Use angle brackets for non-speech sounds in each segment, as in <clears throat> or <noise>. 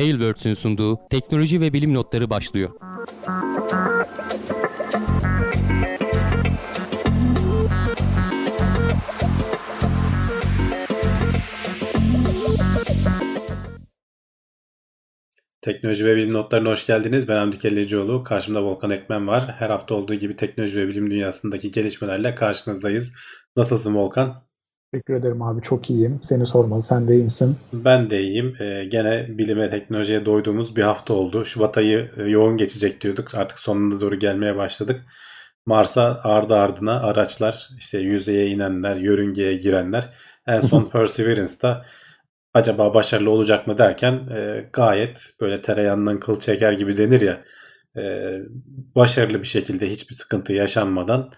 Tailwords'ün sunduğu teknoloji ve bilim notları başlıyor. Teknoloji ve bilim notlarına hoş geldiniz. Ben Hamdi Kellecioğlu. Karşımda Volkan Ekmen var. Her hafta olduğu gibi teknoloji ve bilim dünyasındaki gelişmelerle karşınızdayız. Nasılsın Volkan? Teşekkür ederim abi. Çok iyiyim. Seni sormalı. Sen de iyi misin? Ben de iyiyim. Ee, gene bilime teknolojiye doyduğumuz bir hafta oldu. Şubat ayı e, yoğun geçecek diyorduk. Artık sonuna doğru gelmeye başladık. Mars'a ardı ardına araçlar, işte yüzeye inenler, yörüngeye girenler. En son <laughs> Perseverance'da acaba başarılı olacak mı derken e, gayet böyle tereyağından kıl çeker gibi denir ya e, başarılı bir şekilde hiçbir sıkıntı yaşanmadan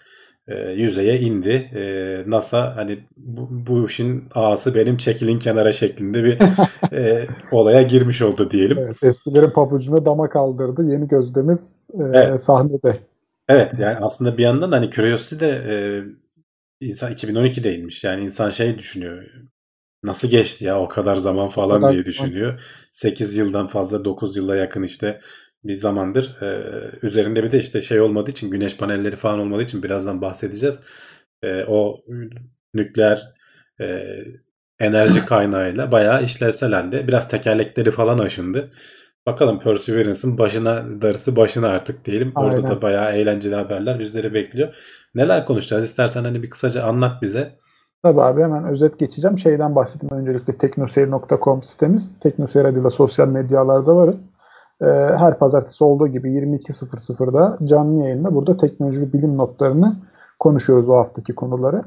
e, yüzeye indi. E, NASA hani bu, bu işin ağası benim çekilin kenara şeklinde bir <laughs> e, olaya girmiş oldu diyelim. Evet, eskilerin pabucunu dama kaldırdı. Yeni gözlemiz e, evet. sahnede. Evet yani aslında bir yandan hani Curiosity de e, insan 2012'deymiş. Yani insan şey düşünüyor nasıl geçti ya o kadar zaman falan kadar diye düşünüyor. 8 yıldan fazla 9 yıla yakın işte bir zamandır. Ee, üzerinde bir de işte şey olmadığı için güneş panelleri falan olmadığı için birazdan bahsedeceğiz. Ee, o nükleer e, enerji kaynağıyla bayağı işlevsel halde. Biraz tekerlekleri falan aşındı. Bakalım Perseverance'ın başına darısı başına artık diyelim. Aynen. Orada da bayağı eğlenceli haberler bizleri bekliyor. Neler konuşacağız? İstersen hani bir kısaca anlat bize. Tabii abi hemen özet geçeceğim. Şeyden bahsettim öncelikle teknoseyir.com sitemiz. Teknoseyir adıyla sosyal medyalarda varız. Ee, her pazartesi olduğu gibi 22.00'da canlı yayında burada teknoloji ve bilim notlarını konuşuyoruz o haftaki konuları.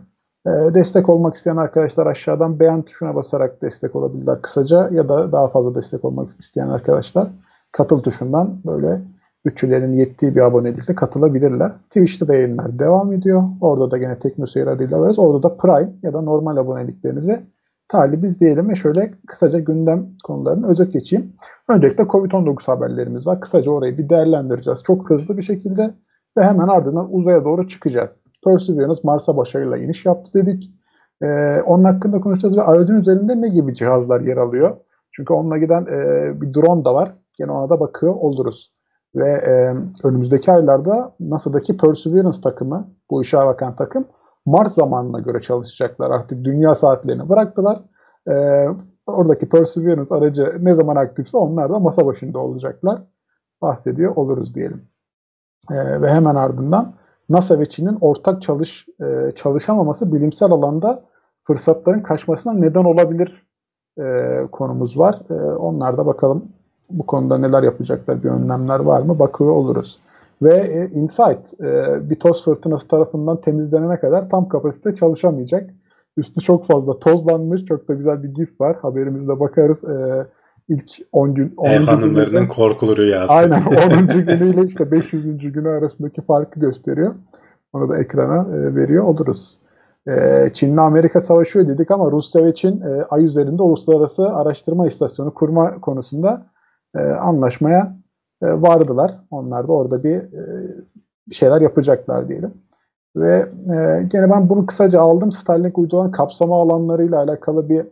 Ee, destek olmak isteyen arkadaşlar aşağıdan beğen tuşuna basarak destek olabilirler kısaca ya da daha fazla destek olmak isteyen arkadaşlar katıl tuşundan böyle bütçelerin yettiği bir abonelikle katılabilirler. Twitch'te de yayınlar devam ediyor. Orada da gene TeknoSeyir adıyla varız. Orada da Prime ya da normal aboneliklerinize talibiz diyelim ve şöyle kısaca gündem konularını özet geçeyim. Öncelikle Covid-19 haberlerimiz var. Kısaca orayı bir değerlendireceğiz. Çok hızlı bir şekilde ve hemen ardından uzaya doğru çıkacağız. Perseverance Mars'a başarıyla iniş yaptı dedik. Ee, onun hakkında konuşacağız ve aracın üzerinde ne gibi cihazlar yer alıyor? Çünkü onunla giden e, bir drone da var. Gene ona da bakıyor oluruz. Ve e, önümüzdeki aylarda NASA'daki Perseverance takımı, bu işe bakan takım Mart zamanına göre çalışacaklar. Artık dünya saatlerini bıraktılar. E, oradaki Perseverance aracı ne zaman aktifse onlar da masa başında olacaklar. Bahsediyor oluruz diyelim. E, ve hemen ardından NASA ve Çin'in ortak çalış e, çalışamaması bilimsel alanda fırsatların kaçmasına neden olabilir e, konumuz var. E, onlar da bakalım bu konuda neler yapacaklar, bir önlemler var mı bakıyor oluruz. Ve e, Insight e, bir toz fırtınası tarafından temizlenene kadar tam kapasite çalışamayacak. Üstü çok fazla tozlanmış. Çok da güzel bir gif var. Haberimizde bakarız. E, ilk 10 gün 10. Ev hanımlarının korkulu rüyası. Aynen <laughs> 10. günüyle işte 500. günü arasındaki farkı gösteriyor. Onu da ekrana e, veriyor oluruz. E, Çin'le Amerika savaşıyor dedik ama Rusya ve Çin e, ay üzerinde uluslararası araştırma istasyonu kurma konusunda e, anlaşmaya vardılar. Onlar da orada bir e, şeyler yapacaklar diyelim. Ve e, gene ben bunu kısaca aldım. Starlink uyduların kapsama alanlarıyla alakalı bir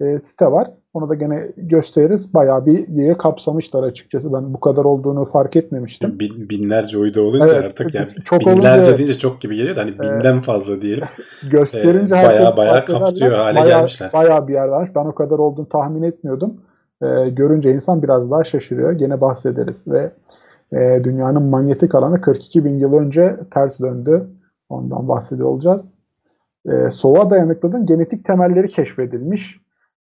e, site var. Onu da gene gösteririz. Bayağı bir yeri kapsamışlar açıkçası. Ben bu kadar olduğunu fark etmemiştim. Bin, binlerce uydu olunca evet, artık yani çok binlerce olunca, deyince çok gibi geliyor da hani e, binden e, fazla diyelim. <laughs> Gösterince e, bayağı bayağı kapsıyor hale bayağı, gelmişler. Bayağı bir yer varmış. Ben o kadar olduğunu tahmin etmiyordum e, görünce insan biraz daha şaşırıyor. Gene bahsederiz ve e, dünyanın manyetik alanı 42 bin yıl önce ters döndü. Ondan bahsediyor olacağız. E, soğuğa dayanıklılığın genetik temelleri keşfedilmiş.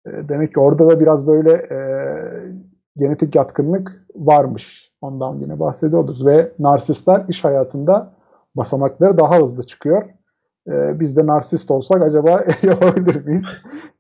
E, demek ki orada da biraz böyle e, genetik yatkınlık varmış. Ondan yine bahsediyoruz. Ve narsistler iş hayatında basamakları daha hızlı çıkıyor e, biz de narsist olsak acaba <laughs> yapabilir miyiz?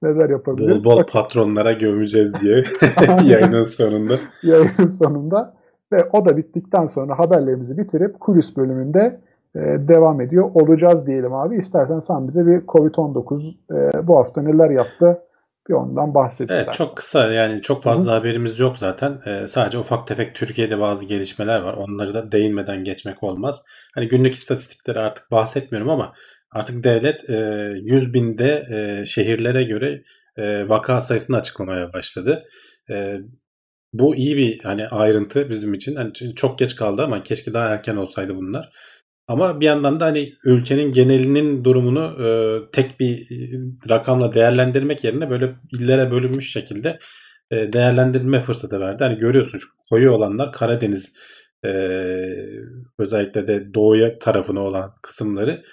Neler yapabiliriz? Bol bol Bak, patronlara gömeceğiz diye <laughs> <laughs> yayının sonunda. Yayının sonunda. Ve o da bittikten sonra haberlerimizi bitirip kulis bölümünde e, devam ediyor olacağız diyelim abi. İstersen sen bize bir Covid-19 e, bu hafta neler yaptı bir ondan bahset. Evet çok kısa yani çok fazla Hı-hı. haberimiz yok zaten. Ee, sadece ufak tefek Türkiye'de bazı gelişmeler var. Onları da değinmeden geçmek olmaz. Hani günlük istatistikleri artık bahsetmiyorum ama Artık devlet e, 100 binde e, şehirlere göre e, vaka sayısını açıklamaya başladı. E, Bu iyi bir hani ayrıntı bizim için. Hani çok geç kaldı ama keşke daha erken olsaydı bunlar. Ama bir yandan da hani ülkenin genelinin durumunu e, tek bir rakamla değerlendirmek yerine böyle illere bölünmüş şekilde değerlendirme fırsatı verdi. Hani görüyorsun şu koyu olanlar Karadeniz özellikle de doğuya tarafına olan kısımları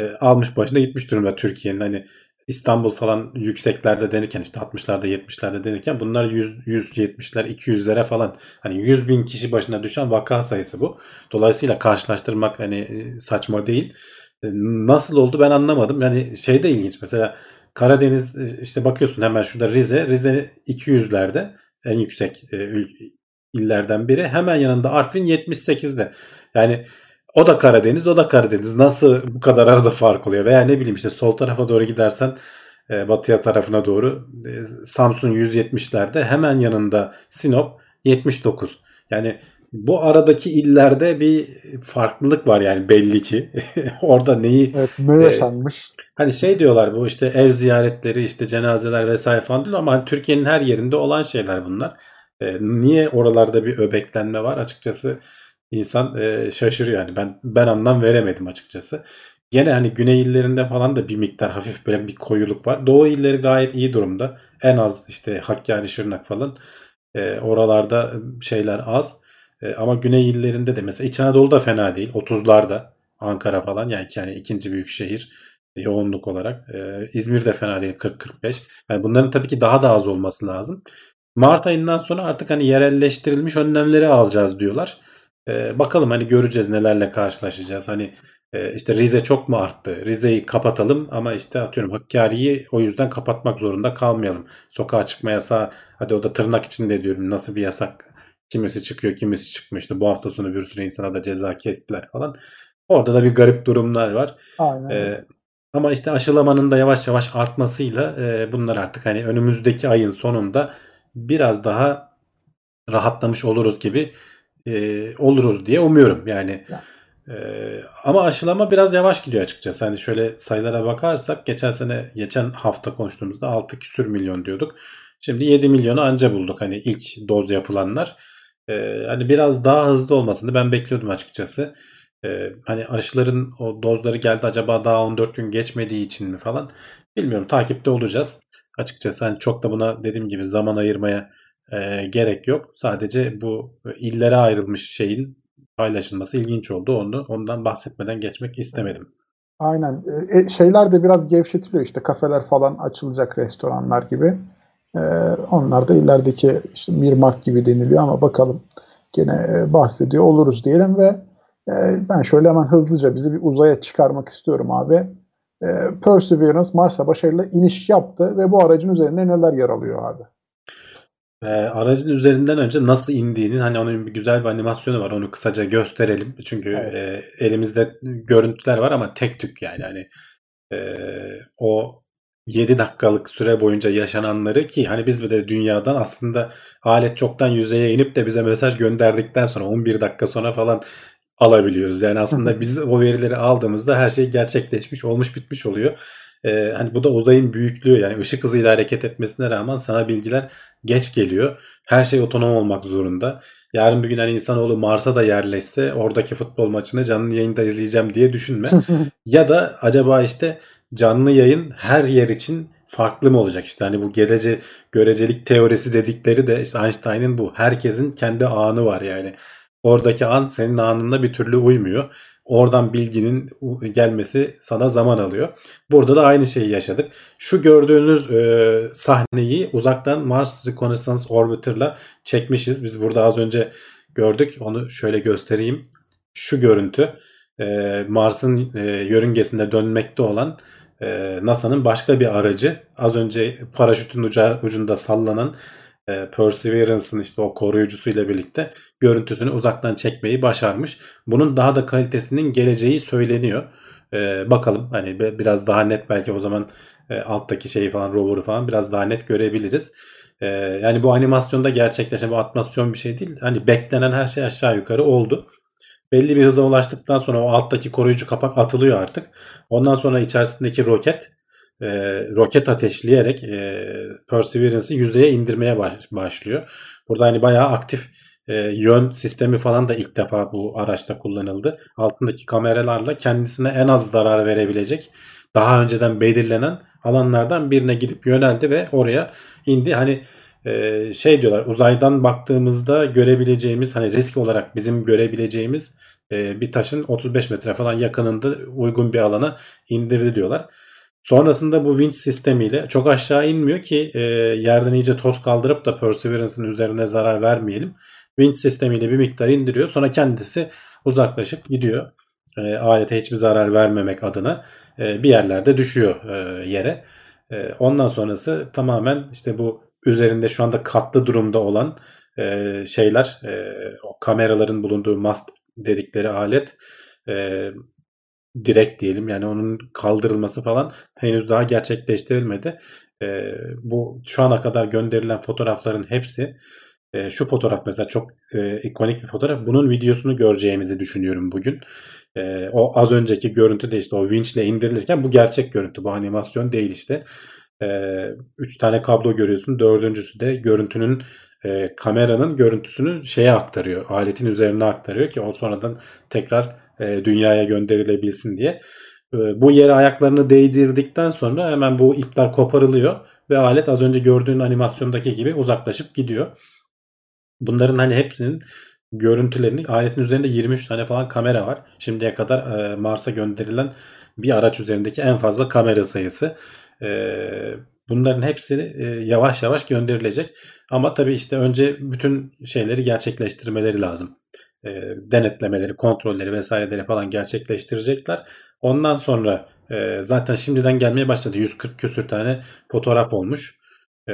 e, almış başında gitmiş durumda Türkiye'nin hani İstanbul falan yükseklerde denirken işte 60'larda 70'lerde denirken bunlar 100, 170'ler 200'lere falan hani 100 bin kişi başına düşen vaka sayısı bu. Dolayısıyla karşılaştırmak hani e, saçma değil. E, nasıl oldu ben anlamadım. Yani şey de ilginç mesela Karadeniz e, işte bakıyorsun hemen şurada Rize. Rize 200'lerde en yüksek illerden biri. Hemen yanında Artvin 78'de. Yani o da Karadeniz, o da Karadeniz. Nasıl bu kadar arada fark oluyor? Veya ne bileyim işte sol tarafa doğru gidersen e, batıya tarafına doğru e, Samsun 170'lerde hemen yanında Sinop 79. Yani bu aradaki illerde bir farklılık var yani belli ki. <laughs> Orada neyi evet, ne yaşanmış? E, hani şey diyorlar bu işte ev ziyaretleri, işte cenazeler vesaire falan diyor ama hani Türkiye'nin her yerinde olan şeyler bunlar. E, niye oralarda bir öbeklenme var açıkçası insan e, şaşırıyor yani ben ben anlam veremedim açıkçası. Gene hani güney illerinde falan da bir miktar hafif böyle bir koyuluk var. Doğu illeri gayet iyi durumda. En az işte Hakkari, Şırnak falan e, oralarda şeyler az. E, ama güney illerinde de mesela İç Anadolu da fena değil. 30'larda Ankara falan yani, yani ikinci büyük şehir yoğunluk olarak. E, İzmir de fena değil 40-45. Yani bunların tabii ki daha da az olması lazım. Mart ayından sonra artık hani yerelleştirilmiş önlemleri alacağız diyorlar. Ee, bakalım hani göreceğiz nelerle karşılaşacağız. Hani e, işte Rize çok mu arttı? Rize'yi kapatalım ama işte atıyorum Hakkari'yi o yüzden kapatmak zorunda kalmayalım. Sokağa çıkma yasağı hadi o da tırnak içinde diyorum nasıl bir yasak kimisi çıkıyor kimisi çıkmıyor. İşte bu hafta sonu bir sürü insana da ceza kestiler falan. Orada da bir garip durumlar var. Aynen. Ee, ama işte aşılamanın da yavaş yavaş artmasıyla e, bunlar artık hani önümüzdeki ayın sonunda biraz daha rahatlamış oluruz gibi e, oluruz diye umuyorum yani. E, ama aşılama biraz yavaş gidiyor açıkçası. Hani şöyle sayılara bakarsak geçen sene geçen hafta konuştuğumuzda 6 küsür milyon diyorduk. Şimdi 7 milyonu anca bulduk hani ilk doz yapılanlar. E, hani biraz daha hızlı olmasını ben bekliyordum açıkçası. E, hani aşıların o dozları geldi acaba daha 14 gün geçmediği için mi falan bilmiyorum takipte olacağız. Açıkçası hani çok da buna dediğim gibi zaman ayırmaya e, gerek yok. Sadece bu illere ayrılmış şeyin paylaşılması ilginç oldu. Onu ondan bahsetmeden geçmek istemedim. Aynen. E, e, şeyler de biraz gevşetiliyor işte kafeler falan açılacak restoranlar gibi. E, onlar da ilerideki işte 1 Mart gibi deniliyor ama bakalım gene e, bahsediyor oluruz diyelim ve e, ben şöyle hemen hızlıca bizi bir uzaya çıkarmak istiyorum abi. E, Perseverance Mars'a başarılı iniş yaptı ve bu aracın üzerinde neler yer alıyor abi? E, aracın üzerinden önce nasıl indiğinin hani onun bir güzel bir animasyonu var. Onu kısaca gösterelim. Çünkü evet. e, elimizde görüntüler var ama tek tük yani hani e, o 7 dakikalık süre boyunca yaşananları ki hani biz de dünyadan aslında alet çoktan yüzeye inip de bize mesaj gönderdikten sonra 11 dakika sonra falan alabiliyoruz. Yani aslında biz o verileri aldığımızda her şey gerçekleşmiş, olmuş, bitmiş oluyor. Ee, hani bu da uzayın büyüklüğü yani ışık hızıyla hareket etmesine rağmen sana bilgiler geç geliyor. Her şey otonom olmak zorunda. Yarın bir gün hani insanoğlu Mars'a da yerleşse oradaki futbol maçını canlı yayında izleyeceğim diye düşünme. <laughs> ya da acaba işte canlı yayın her yer için farklı mı olacak? İşte hani bu gelece görecelik teorisi dedikleri de işte Einstein'ın bu. Herkesin kendi anı var yani. Oradaki an senin anında bir türlü uymuyor. Oradan bilginin gelmesi sana zaman alıyor. Burada da aynı şeyi yaşadık. Şu gördüğünüz e, sahneyi uzaktan Mars Reconnaissance Orbiter'la çekmişiz. Biz burada az önce gördük. Onu şöyle göstereyim. Şu görüntü e, Mars'ın e, yörüngesinde dönmekte olan e, NASA'nın başka bir aracı. Az önce paraşütün uca, ucunda sallanan e, Perseverance'ın işte o koruyucusuyla birlikte görüntüsünü uzaktan çekmeyi başarmış. Bunun daha da kalitesinin geleceği söyleniyor. E, bakalım hani biraz daha net belki o zaman e, alttaki şeyi falan rover'ı falan biraz daha net görebiliriz. E, yani bu animasyonda gerçekleşen bu atmasyon bir şey değil. Hani beklenen her şey aşağı yukarı oldu. Belli bir hıza ulaştıktan sonra o alttaki koruyucu kapak atılıyor artık. Ondan sonra içerisindeki roket e, roket ateşleyerek e, Perseverance'ı yüzeye indirmeye baş, başlıyor. Burada hani bayağı aktif e, yön sistemi falan da ilk defa bu araçta kullanıldı. Altındaki kameralarla kendisine en az zarar verebilecek daha önceden belirlenen alanlardan birine gidip yöneldi ve oraya indi. Hani e, şey diyorlar uzaydan baktığımızda görebileceğimiz hani risk olarak bizim görebileceğimiz e, bir taşın 35 metre falan yakınında uygun bir alana indirdi diyorlar. Sonrasında bu winch sistemiyle çok aşağı inmiyor ki e, yerden iyice toz kaldırıp da Perseverance'ın üzerine zarar vermeyelim. Winch sistemiyle bir miktar indiriyor. Sonra kendisi uzaklaşıp gidiyor. E, alete hiçbir zarar vermemek adına e, bir yerlerde düşüyor e, yere. E, ondan sonrası tamamen işte bu üzerinde şu anda katlı durumda olan e, şeyler e, o kameraların bulunduğu mast dedikleri alet e, direkt diyelim yani onun kaldırılması falan henüz daha gerçekleştirilmedi. E, bu şu ana kadar gönderilen fotoğrafların hepsi e, şu fotoğraf mesela çok e, ikonik bir fotoğraf. Bunun videosunu göreceğimizi düşünüyorum bugün. E, o az önceki görüntü de işte o winch ile indirilirken bu gerçek görüntü. Bu animasyon değil işte. E, üç tane kablo görüyorsun. Dördüncüsü de görüntünün e, kameranın görüntüsünü şeye aktarıyor. Aletin üzerine aktarıyor ki o sonradan tekrar e, dünyaya gönderilebilsin diye. E, bu yere ayaklarını değdirdikten sonra hemen bu ipler koparılıyor ve alet az önce gördüğün animasyondaki gibi uzaklaşıp gidiyor. Bunların hani hepsinin görüntülerini aletin üzerinde 23 tane falan kamera var. Şimdiye kadar e, Mars'a gönderilen bir araç üzerindeki en fazla kamera sayısı. Bunların hepsi yavaş yavaş gönderilecek. Ama tabii işte önce bütün şeyleri gerçekleştirmeleri lazım. E, denetlemeleri, kontrolleri vesaireleri falan gerçekleştirecekler. Ondan sonra e, zaten şimdiden gelmeye başladı. 140 küsür tane fotoğraf olmuş. E,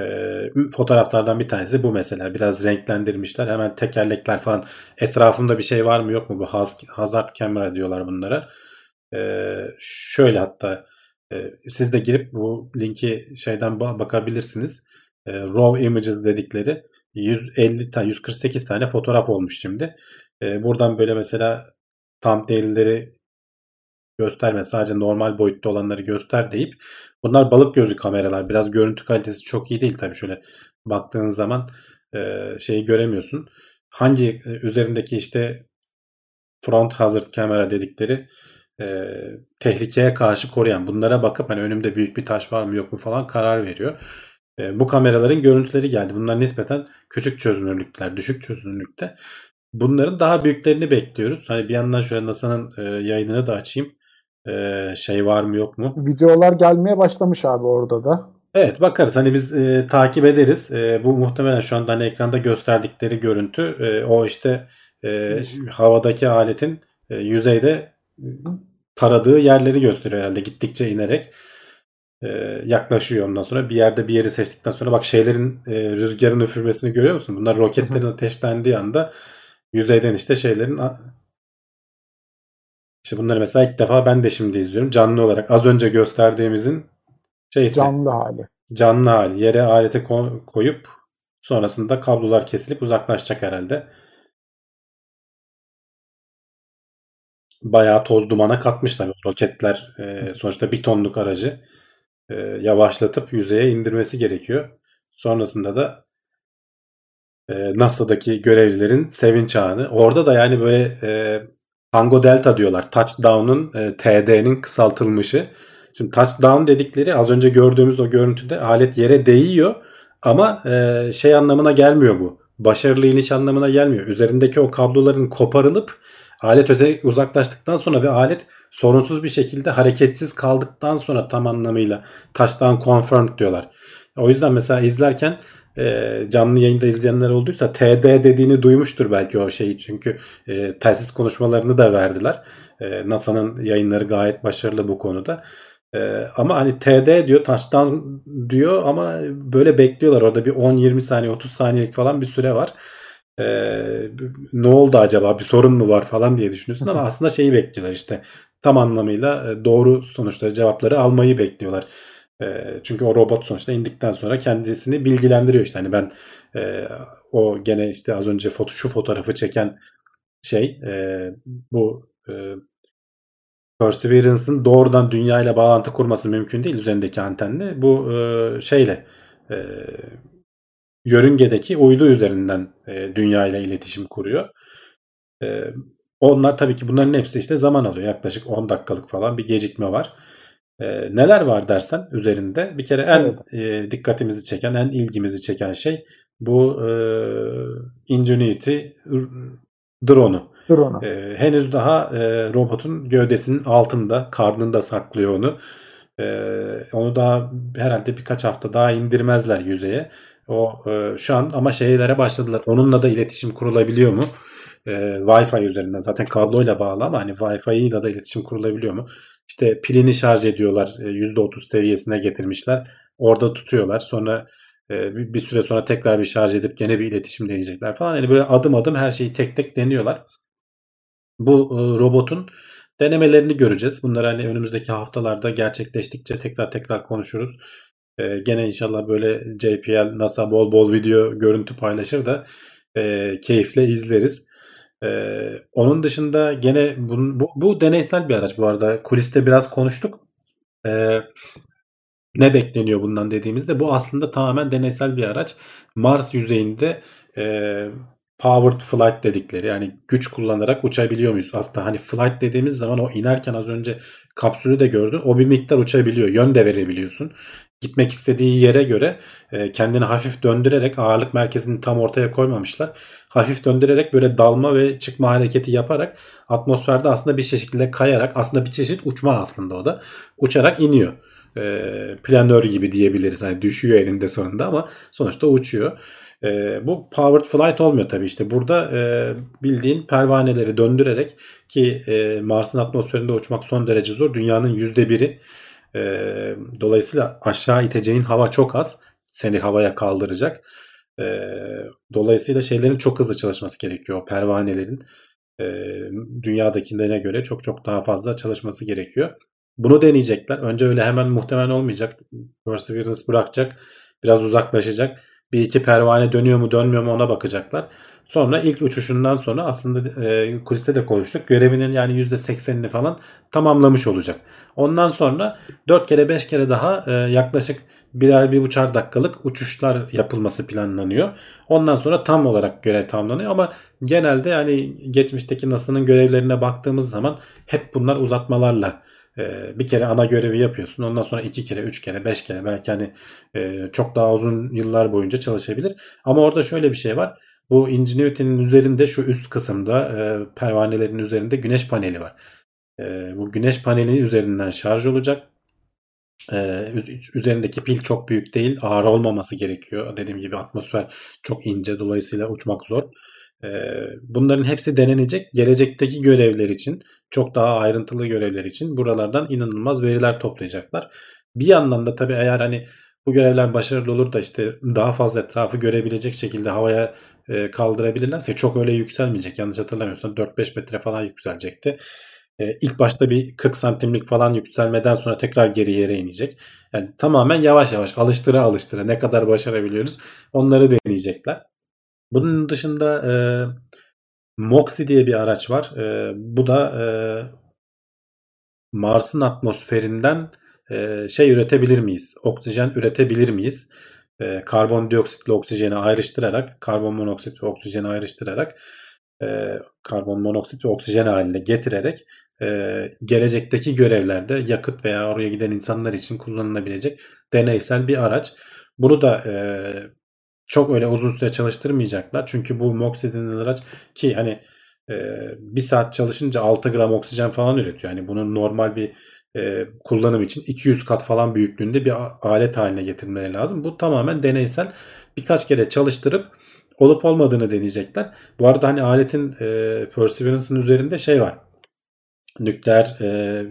fotoğraflardan bir tanesi bu mesela. Biraz renklendirmişler. Hemen tekerlekler falan. Etrafında bir şey var mı yok mu? Bu hazard camera diyorlar bunlara. E, şöyle hatta e, siz de girip bu linki şeyden bakabilirsiniz. E, raw images dedikleri 150 tane 148 tane fotoğraf olmuş şimdi. E, buradan böyle mesela thumbnail'leri gösterme sadece normal boyutta olanları göster deyip bunlar balık gözü kameralar. Biraz görüntü kalitesi çok iyi değil tabii şöyle baktığın zaman e, şeyi göremiyorsun. Hangi e, üzerindeki işte front hazard kamera dedikleri e, tehlikeye karşı koruyan bunlara bakıp hani önümde büyük bir taş var mı yok mu falan karar veriyor. E, bu kameraların görüntüleri geldi. Bunlar nispeten küçük çözünürlükler, düşük çözünürlükte. Bunların daha büyüklerini bekliyoruz. Hani bir yandan şöyle NASA'nın e, yayınını da açayım. E, şey var mı yok mu? Videolar gelmeye başlamış abi orada da. Evet bakarız. Hani biz e, takip ederiz. E, bu muhtemelen şu anda hani ekranda gösterdikleri görüntü. E, o işte e, havadaki aletin e, yüzeyde taradığı yerleri gösteriyor herhalde gittikçe inerek e, yaklaşıyor ondan sonra bir yerde bir yeri seçtikten sonra bak şeylerin e, rüzgarın üfürmesini görüyor musun? Bunlar roketlerin ateşlendiği anda yüzeyden işte şeylerin işte bunları mesela ilk defa ben de şimdi izliyorum. Canlı olarak az önce gösterdiğimizin şeysi. Canlı hali. Canlı hali. Yere alete koyup sonrasında kablolar kesilip uzaklaşacak herhalde. Bayağı toz dumana katmışlar. Roketler e, sonuçta bir tonluk aracı e, yavaşlatıp yüzeye indirmesi gerekiyor. Sonrasında da e, NASA'daki görevlilerin sevinç anı. Orada da yani böyle e, Tango Delta diyorlar. Touchdown'un e, TD'nin kısaltılmışı. Şimdi touchdown dedikleri az önce gördüğümüz o görüntüde alet yere değiyor ama e, şey anlamına gelmiyor bu. Başarılı iniş anlamına gelmiyor. Üzerindeki o kabloların koparılıp alet öte uzaklaştıktan sonra ve alet sorunsuz bir şekilde hareketsiz kaldıktan sonra tam anlamıyla touchdown confirmed diyorlar. O yüzden mesela izlerken e, canlı yayında izleyenler olduysa TD dediğini duymuştur belki o şeyi. Çünkü e, telsiz konuşmalarını da verdiler. E, NASA'nın yayınları gayet başarılı bu konuda. E, ama hani TD diyor taştan diyor ama böyle bekliyorlar. Orada bir 10-20 saniye 30 saniyelik falan bir süre var. Ee, ne oldu acaba bir sorun mu var falan diye düşünüyorsun ama aslında şeyi bekliyorlar işte tam anlamıyla doğru sonuçları cevapları almayı bekliyorlar. Çünkü o robot sonuçta indikten sonra kendisini bilgilendiriyor işte. Hani ben e, o gene işte az önce foto, şu fotoğrafı çeken şey e, bu e, Perseverance'ın doğrudan dünya ile bağlantı kurması mümkün değil üzerindeki antenle. Bu e, şeyle e, yörüngedeki uydu üzerinden e, dünya ile iletişim kuruyor. E, onlar tabii ki bunların hepsi işte zaman alıyor. Yaklaşık 10 dakikalık falan bir gecikme var. E, neler var dersen üzerinde bir kere en Evet. e, dikkatimizi çeken, en ilgimizi çeken şey bu e, Ingenuity drone'u. Drone'u. Ee, henüz daha e, robotun gövdesinin altında, karnında saklıyor onu. Ee, onu daha herhalde birkaç hafta daha indirmezler yüzeye. O e, şu an ama şeylere başladılar. Onunla da iletişim kurulabiliyor mu? Ee, Wi-Fi üzerinden zaten kabloyla bağlı ama hani Wi-Fi ile de iletişim kurulabiliyor mu? İşte pilini şarj ediyorlar. e, %30 seviyesine getirmişler. Orada tutuyorlar. Sonra e, bir, süre sonra tekrar bir şarj edip gene bir iletişim deneyecekler falan. Yani böyle adım adım her şeyi tek tek deniyorlar bu e, robotun denemelerini göreceğiz. Bunları hani önümüzdeki haftalarda gerçekleştikçe tekrar tekrar konuşuruz. E, gene inşallah böyle JPL, NASA bol bol video görüntü paylaşır da e, keyifle izleriz. E, onun dışında gene bunun, bu, bu deneysel bir araç bu arada. Kuliste biraz konuştuk. E, ne bekleniyor bundan dediğimizde bu aslında tamamen deneysel bir araç. Mars yüzeyinde e, powered flight dedikleri yani güç kullanarak uçabiliyor muyuz? Aslında hani flight dediğimiz zaman o inerken az önce kapsülü de gördün. O bir miktar uçabiliyor. Yön de verebiliyorsun. Gitmek istediği yere göre e, kendini hafif döndürerek ağırlık merkezini tam ortaya koymamışlar. Hafif döndürerek böyle dalma ve çıkma hareketi yaparak atmosferde aslında bir şekilde kayarak aslında bir çeşit uçma aslında o da. Uçarak iniyor. E, planör gibi diyebiliriz. Hani düşüyor elinde sonunda ama sonuçta uçuyor. E, bu powered flight olmuyor tabii işte. Burada e, bildiğin pervaneleri döndürerek ki e, Mars'ın atmosferinde uçmak son derece zor. Dünyanın yüzde biri. E, dolayısıyla aşağı iteceğin hava çok az. Seni havaya kaldıracak. E, dolayısıyla şeylerin çok hızlı çalışması gerekiyor. Pervanelerin e, dünyadakilerine göre çok çok daha fazla çalışması gerekiyor. Bunu deneyecekler. Önce öyle hemen muhtemelen olmayacak. Perseverance bırakacak. Biraz uzaklaşacak bir iki pervane dönüyor mu dönmüyor mu ona bakacaklar. Sonra ilk uçuşundan sonra aslında e, kuliste de konuştuk. Görevinin yani %80'ini falan tamamlamış olacak. Ondan sonra 4 kere 5 kere daha e, yaklaşık birer bir buçar dakikalık uçuşlar yapılması planlanıyor. Ondan sonra tam olarak görev tamamlanıyor ama genelde yani geçmişteki NASA'nın görevlerine baktığımız zaman hep bunlar uzatmalarla ee, bir kere ana görevi yapıyorsun. Ondan sonra iki kere, üç kere, beş kere belki hani e, çok daha uzun yıllar boyunca çalışabilir. Ama orada şöyle bir şey var. Bu Ingenuity'nin üzerinde şu üst kısımda e, pervanelerin üzerinde güneş paneli var. E, bu güneş paneli üzerinden şarj olacak. üzerindeki pil çok büyük değil. Ağır olmaması gerekiyor. Dediğim gibi atmosfer çok ince. Dolayısıyla uçmak zor. Bunların hepsi denenecek. Gelecekteki görevler için, çok daha ayrıntılı görevler için buralardan inanılmaz veriler toplayacaklar. Bir yandan da tabii eğer hani bu görevler başarılı olur da işte daha fazla etrafı görebilecek şekilde havaya kaldırabilirlerse çok öyle yükselmeyecek. Yanlış hatırlamıyorsam 4-5 metre falan yükselecekti. İlk başta bir 40 santimlik falan yükselmeden sonra tekrar geri yere inecek. Yani tamamen yavaş yavaş alıştıra alıştıra ne kadar başarabiliyoruz onları deneyecekler. Bunun dışında e, MOXIE diye bir araç var. E, bu da e, Mars'ın atmosferinden e, şey üretebilir miyiz? Oksijen üretebilir miyiz? E, karbondioksitle oksijeni ayrıştırarak, karbon monoksit ve oksijeni ayrıştırarak e, karbon monoksit ve oksijen haline getirerek e, gelecekteki görevlerde yakıt veya oraya giden insanlar için kullanılabilecek deneysel bir araç. Bunu da e, çok öyle uzun süre çalıştırmayacaklar. Çünkü bu MOX araç ki hani e, bir saat çalışınca 6 gram oksijen falan üretiyor. Yani bunun normal bir e, kullanım için 200 kat falan büyüklüğünde bir alet haline getirmeleri lazım. Bu tamamen deneysel. Birkaç kere çalıştırıp olup olmadığını deneyecekler. Bu arada hani aletin e, Perseverance'ın üzerinde şey var. Nükleer e,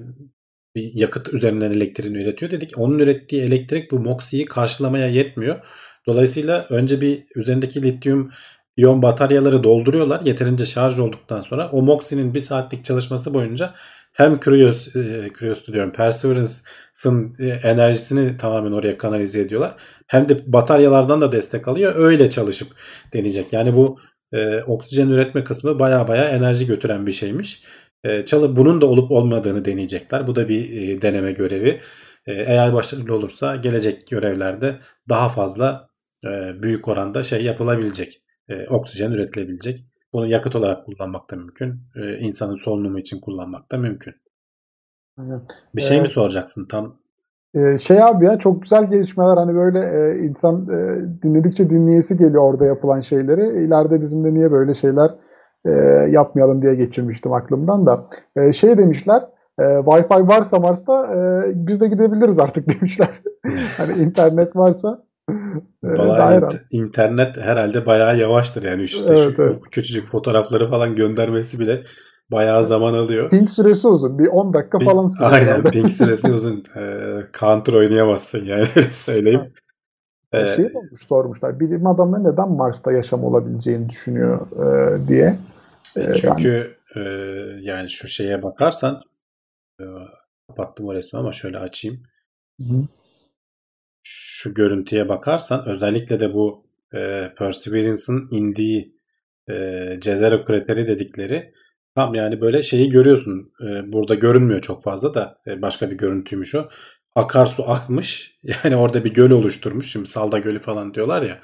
bir yakıt üzerinden elektriğini üretiyor dedik. Onun ürettiği elektrik bu MOXI'yi karşılamaya yetmiyor. Dolayısıyla önce bir üzerindeki lityum iyon bataryaları dolduruyorlar. Yeterince şarj olduktan sonra o MOXI'nin bir saatlik çalışması boyunca hem Curios, e, Curios diyorum Perseverance'ın e, enerjisini tamamen oraya kanalize ediyorlar. Hem de bataryalardan da destek alıyor. Öyle çalışıp deneyecek. Yani bu e, oksijen üretme kısmı baya baya enerji götüren bir şeymiş. E, çalı bunun da olup olmadığını deneyecekler. Bu da bir e, deneme görevi. E, eğer başarılı olursa gelecek görevlerde daha fazla e, büyük oranda şey yapılabilecek. E, oksijen üretilebilecek. Bunu yakıt olarak kullanmak da mümkün. E, insanın solunumu için kullanmak da mümkün. Aynen. Bir şey mi Evet. soracaksın tam? Ee, şey abi ya çok güzel gelişmeler hani böyle e, insan e, dinledikçe dinleyesi geliyor orada yapılan şeyleri. İleride bizim de niye böyle şeyler e, yapmayalım diye geçirmiştim aklımdan da. E, şey demişler e, Wi-Fi varsa Mars'ta e, biz de gidebiliriz artık <laughs> demişler. hani internet varsa e, dair int- internet herhalde bayağı yavaştır yani işte Evet, şu evet. küçücük fotoğrafları falan göndermesi bile bayağı zaman alıyor. ping süresi uzun. Bir 10 dakika Ping- falan sürüyor. Aynen herhalde. ping süresi <laughs> uzun. Ee, counter oynayamazsın yani <laughs> öyle söyleyeyim. Ee, şey olmuş sormuşlar. Bilim adamları neden Mars'ta yaşam olabileceğini düşünüyor e, diye. E, yani- çünkü e, yani şu şeye bakarsan e, kapattım o resmi ama şöyle açayım. Hı. Şu görüntüye bakarsan özellikle de bu e, Perseverance'ın indiği e, Jezero krateri dedikleri tam yani böyle şeyi görüyorsun. E, burada görünmüyor çok fazla da e, başka bir görüntüymüş o. Akarsu akmış. <laughs> Yani orada bir göl oluşturmuş. Şimdi Salda Gölü falan diyorlar ya.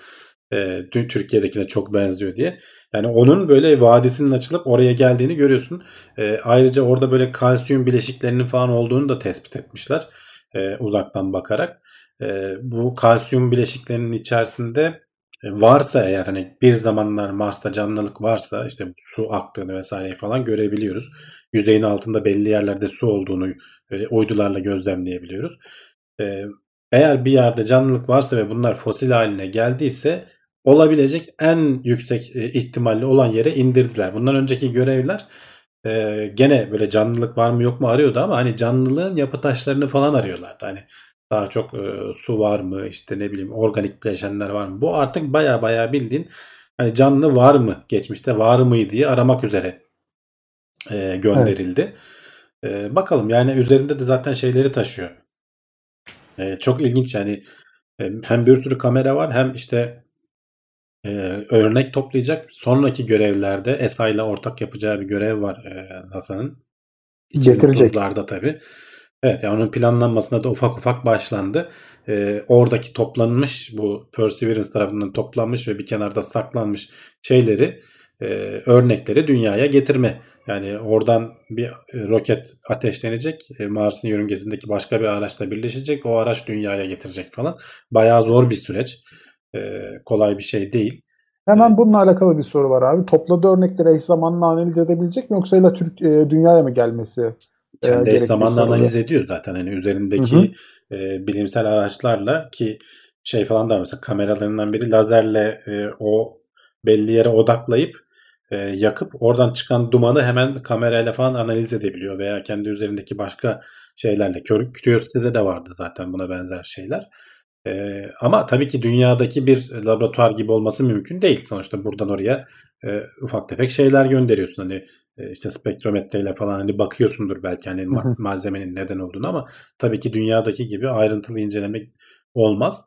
E, tü- Türkiye'dekine çok benziyor diye. Yani onun böyle vadisinin açılıp oraya geldiğini görüyorsun. E, ayrıca orada böyle kalsiyum bileşiklerinin falan olduğunu da tespit etmişler. e, uzaktan bakarak. E, bu kalsiyum bileşiklerinin içerisinde e, varsa eğer hani bir zamanlar Mars'ta canlılık varsa işte su aktığını vesaire falan görebiliyoruz. Yüzeyin altında belli yerlerde su olduğunu e, uydularla gözlemleyebiliyoruz. E, eğer bir yerde canlılık varsa ve bunlar fosil haline geldiyse olabilecek en yüksek e, ihtimalle olan yere indirdiler. Bundan önceki görevler e, gene böyle canlılık var mı yok mu arıyordu ama hani canlılığın yapı taşlarını falan arıyorlardı. Hani daha çok e, su var mı işte ne bileyim organik bileşenler var mı? Bu artık baya baya bildiğin hani canlı var mı geçmişte var mı diye aramak üzere e, gönderildi. E, bakalım yani üzerinde de zaten şeyleri taşıyor. E, çok ilginç yani e, hem bir sürü kamera var hem işte e, örnek toplayacak. Sonraki görevlerde ESA ile ortak yapacağı bir görev var e, NASA'nın. Getirecek. 2030'larda tabii. Evet yani onun planlanmasına da ufak ufak başlandı. Ee, oradaki toplanmış bu Perseverance tarafından toplanmış ve bir kenarda saklanmış şeyleri e, örnekleri dünyaya getirme. Yani oradan bir e, roket ateşlenecek. E, Mars'ın yörüngesindeki başka bir araçla birleşecek. O araç dünyaya getirecek falan. Bayağı zor bir süreç. E, kolay bir şey değil. Hemen bununla alakalı bir soru var abi. Topladığı örnekleri eş zamanlı analiz edebilecek mi yoksa illa Türk e, dünyaya mı gelmesi? Kendi eş zamanlı soruluyor. analiz ediyor zaten hani üzerindeki Hı hı. e, bilimsel araçlarla ki şey falan da var, mesela kameralarından biri lazerle e, o belli yere odaklayıp e, yakıp oradan çıkan dumanı hemen kamerayla falan analiz edebiliyor veya kendi üzerindeki başka şeylerle. Cur- Curiosity'de de vardı zaten buna benzer şeyler. E, ama tabii ki dünyadaki bir laboratuvar gibi olması mümkün değil. Sonuçta buradan oraya e, ufak tefek şeyler gönderiyorsun. Hani e, işte spektrometreyle falan hani bakıyorsundur belki hani ma- malzemenin neden olduğunu ama tabii ki dünyadaki gibi ayrıntılı incelemek olmaz.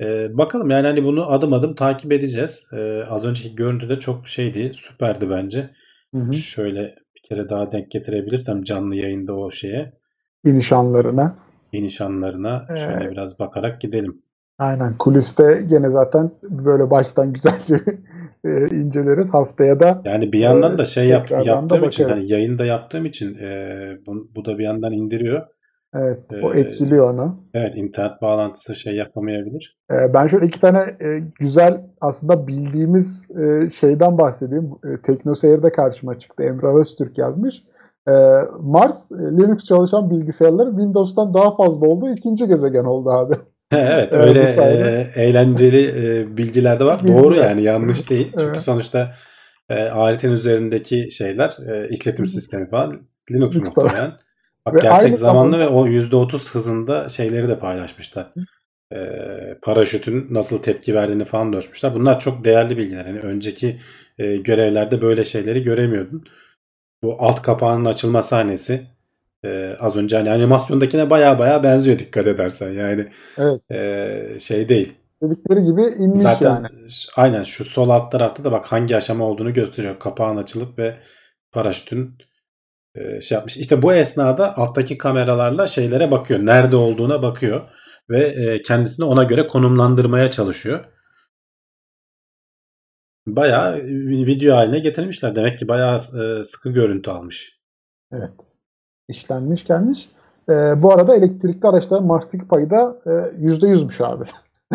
E, bakalım yani hani bunu adım adım takip edeceğiz. E, az önceki görüntü de çok şeydi, süperdi bence. Hı hı. Şöyle bir kere daha denk getirebilirsem canlı yayında o şeye, İniş anlarına. iniş anlarına şöyle Ee, biraz bakarak gidelim. Aynen. Kuliste gene zaten böyle baştan güzelce <laughs> e, inceleriz. Haftaya da Yani bir yandan da şey yap, tekrardan da yaptığım için bakarız. hani yayında yaptığım için e, bu, bu da bir yandan indiriyor. evet o Ee, etkiliyor onu. Evet internet bağlantısı şey yapamayabilir. Ee, Ben şöyle iki tane e, güzel aslında bildiğimiz e, şeyden bahsedeyim. E, TeknoSeyir'de karşıma çıktı. Emrah Öztürk yazmış. E, Mars e, Linux çalışan bilgisayarları Windows'tan daha fazla olduğu ikinci gezegen oldu abi. <laughs> Evet öyle e, eğlenceli e, bilgiler de var. Doğru yani yanlış değil. Çünkü Evet. sonuçta e, aletin üzerindeki şeyler e, işletim sistemi falan Linux muhtemelen. <laughs> Bak Ve gerçek zamanlı ve o %30 hızında şeyleri de paylaşmışlar. E, paraşütün nasıl tepki verdiğini falan da ölçmüşler. Bunlar çok değerli bilgiler. Yani önceki e, görevlerde böyle şeyleri göremiyordun. Bu alt kapağının açılma sahnesi e, az önce hani animasyondakine baya baya benziyor dikkat edersen. Yani Evet. e, şey değil. Dedikleri gibi inmiş Zaten yani. aynen şu sol alt tarafta da bak hangi aşama olduğunu gösteriyor. Kapağın açılıp ve paraşütün e, şey yapmış. İşte bu esnada alttaki kameralarla şeylere bakıyor. Nerede olduğuna bakıyor ve e, kendisini ona göre konumlandırmaya çalışıyor. Bayağı video haline getirmişler. Demek ki bayağı e, sıkı görüntü almış. Evet. İşlenmiş gelmiş. E, bu arada elektrikli araçların Mars'taki payı da e, %100'müş abi. <laughs>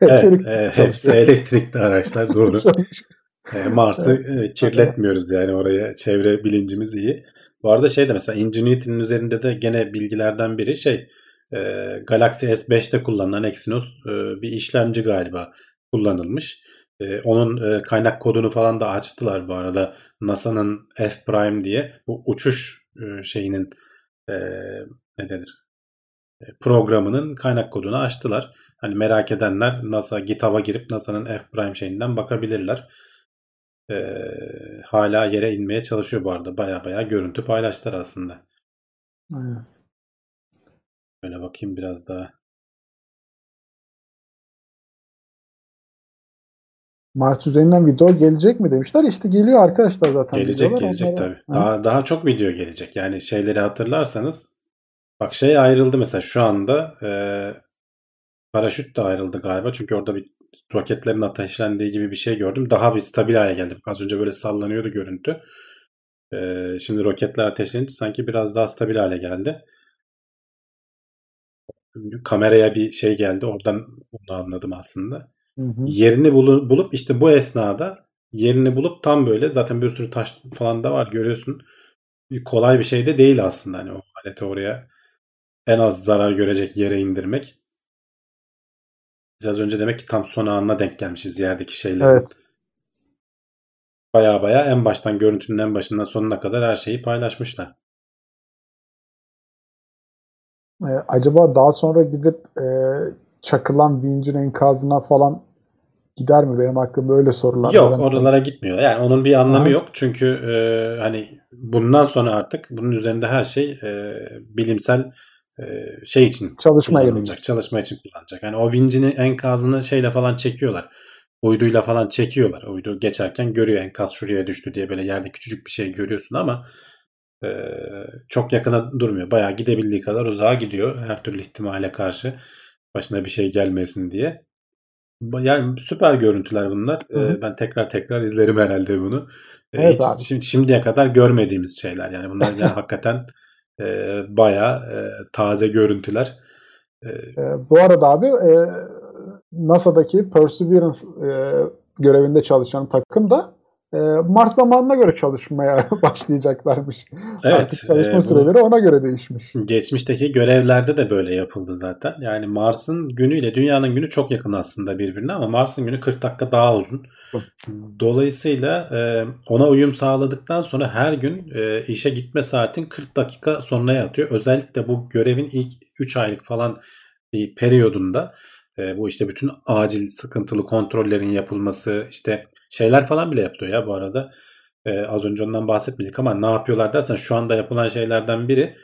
hepsi, evet, e, hepsi elektrikli araçlar doğru. <laughs> e, Mars'ı evet. e, kirletmiyoruz yani oraya çevre bilincimiz iyi. Bu arada şey de mesela Ingenuity'nin üzerinde de gene bilgilerden biri şey e, Galaxy S5'te kullanılan Exynos e, bir işlemci galiba kullanılmış. E, onun e, kaynak kodunu falan da açtılar bu arada. NASA'nın F Prime diye bu uçuş şeyinin e, ne denir? E, programının kaynak kodunu açtılar. Hani merak edenler NASA GitHub'a girip NASA'nın F Prime şeyinden bakabilirler. E, hala yere inmeye çalışıyor bu arada. Baya baya görüntü paylaştılar aslında. Aynen. Şöyle bakayım biraz daha. Mars üzerinden video gelecek mi demişler. İşte geliyor arkadaşlar zaten. Gelecek videolar. gelecek Onlara... tabii. Ha? Daha daha çok video gelecek. Yani şeyleri hatırlarsanız bak şey ayrıldı mesela şu anda e, paraşüt de ayrıldı galiba. Çünkü orada bir roketlerin ateşlendiği gibi bir şey gördüm. Daha bir stabil hale geldi. Az önce böyle sallanıyordu görüntü. E, şimdi roketler ateşlenince sanki biraz daha stabil hale geldi. Kameraya bir şey geldi. Oradan onu anladım aslında. Hı hı. Yerini bulup işte bu esnada yerini bulup tam böyle zaten bir sürü taş falan da var görüyorsun. Kolay bir şey de değil aslında hani o aleti oraya en az zarar görecek yere indirmek. Biz az önce demek ki tam son anına denk gelmişiz yerdeki şeyler. Evet. Baya baya en baştan görüntünün en başından sonuna kadar her şeyi paylaşmışlar. Ee, acaba daha sonra gidip e, çakılan vincin enkazına falan gider mi? Benim aklımda öyle sorular Yok var. oralara gitmiyor. Yani onun bir anlamı ha. yok. Çünkü e, hani bundan sonra artık bunun üzerinde her şey e, bilimsel e, şey için çalışma kullanılacak. Çalışma için kullanacak. Yani o vincinin enkazını şeyle falan çekiyorlar. Uyduyla falan çekiyorlar. Uydu geçerken görüyor enkaz şuraya düştü diye böyle yerde küçücük bir şey görüyorsun ama e, çok yakına durmuyor. Bayağı gidebildiği kadar uzağa gidiyor. Her türlü ihtimale karşı başına bir şey gelmesin diye. Yani süper görüntüler bunlar. Hı hı. Ben tekrar tekrar izlerim herhalde bunu. Evet Hiç, abi. Şimdiye kadar görmediğimiz şeyler. Yani bunlar yani <laughs> hakikaten e, bayağı e, taze görüntüler. E, bu arada abi e, NASA'daki Perseverance e, görevinde çalışan takım da e, Mars zamanına göre çalışmaya <laughs> başlayacaklarmış. Evet, Artık çalışma e, süreleri ona göre değişmiş. Geçmişteki görevlerde de böyle yapıldı zaten. Yani Mars'ın günüyle dünyanın günü çok yakın aslında birbirine ama Mars'ın günü 40 dakika daha uzun. Dolayısıyla e, ona uyum sağladıktan sonra her gün e, işe gitme saatin 40 dakika sonraya atıyor. Özellikle bu görevin ilk 3 aylık falan bir periyodunda e, bu işte bütün acil sıkıntılı kontrollerin yapılması işte şeyler falan bile yapıyor ya bu arada. E, az önce ondan bahsetmedik ama ne yapıyorlar dersen şu anda yapılan şeylerden biri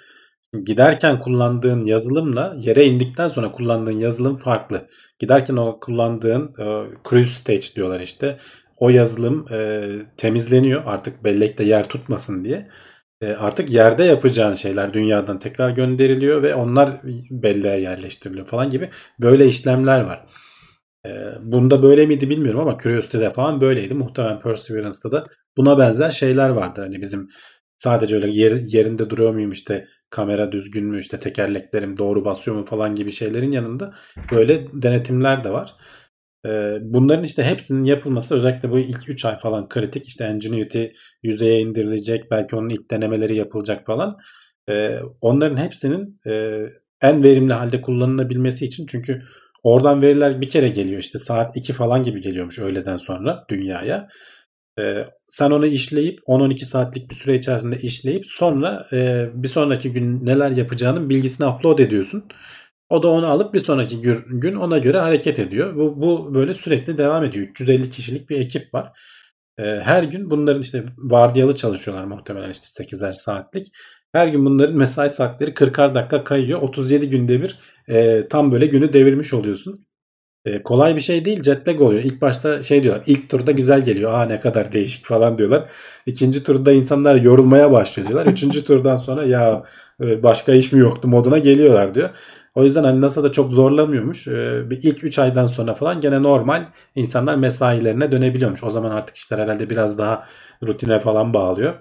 giderken kullandığın yazılımla yere indikten sonra kullandığın yazılım farklı. Giderken o kullandığın e, cruise stage diyorlar işte. O yazılım e, temizleniyor artık bellekte yer tutmasın diye. E, artık yerde yapacağın şeyler dünyadan tekrar gönderiliyor ve onlar belleğe yerleştiriliyor falan gibi böyle işlemler var. E, bunda böyle miydi bilmiyorum ama Curiosity'de falan böyleydi. Muhtemelen Perseverance'da da buna benzer şeyler vardı. Hani bizim sadece öyle yer, yerinde duruyor muyum işte kamera düzgün mü işte tekerleklerim doğru basıyor mu falan gibi şeylerin yanında böyle denetimler de var. Bunların işte hepsinin yapılması özellikle bu ilk 3 ay falan kritik. İşte Ingenuity yüzeye indirilecek. Belki onun ilk denemeleri yapılacak falan. Onların hepsinin en verimli halde kullanılabilmesi için çünkü oradan veriler bir kere geliyor. işte saat 2 falan gibi geliyormuş öğleden sonra dünyaya. Sen onu işleyip 10-12 saatlik bir süre içerisinde işleyip sonra bir sonraki gün neler yapacağının bilgisini upload ediyorsun. O da onu alıp bir sonraki gün ona göre hareket ediyor. Bu, bu böyle sürekli devam ediyor. 350 kişilik bir ekip var. Ee, her gün bunların işte vardiyalı çalışıyorlar muhtemelen işte 8'er saatlik. Her gün bunların mesai saatleri 40'ar dakika kayıyor. 37 günde bir e, tam böyle günü devirmiş oluyorsun. e, kolay bir şey değil jet lag oluyor. İlk başta şey diyorlar ilk turda güzel geliyor. Aa ne kadar değişik falan diyorlar. İkinci turda insanlar yorulmaya başlıyor diyorlar. Üçüncü turdan sonra ya e, başka iş mi yoktu moduna geliyorlar diyor. O yüzden hani NASA da çok zorlamıyormuş. E, bir ilk 3 aydan sonra falan gene normal insanlar mesailerine dönebiliyormuş. O zaman artık işler herhalde biraz daha rutine falan bağlıyor.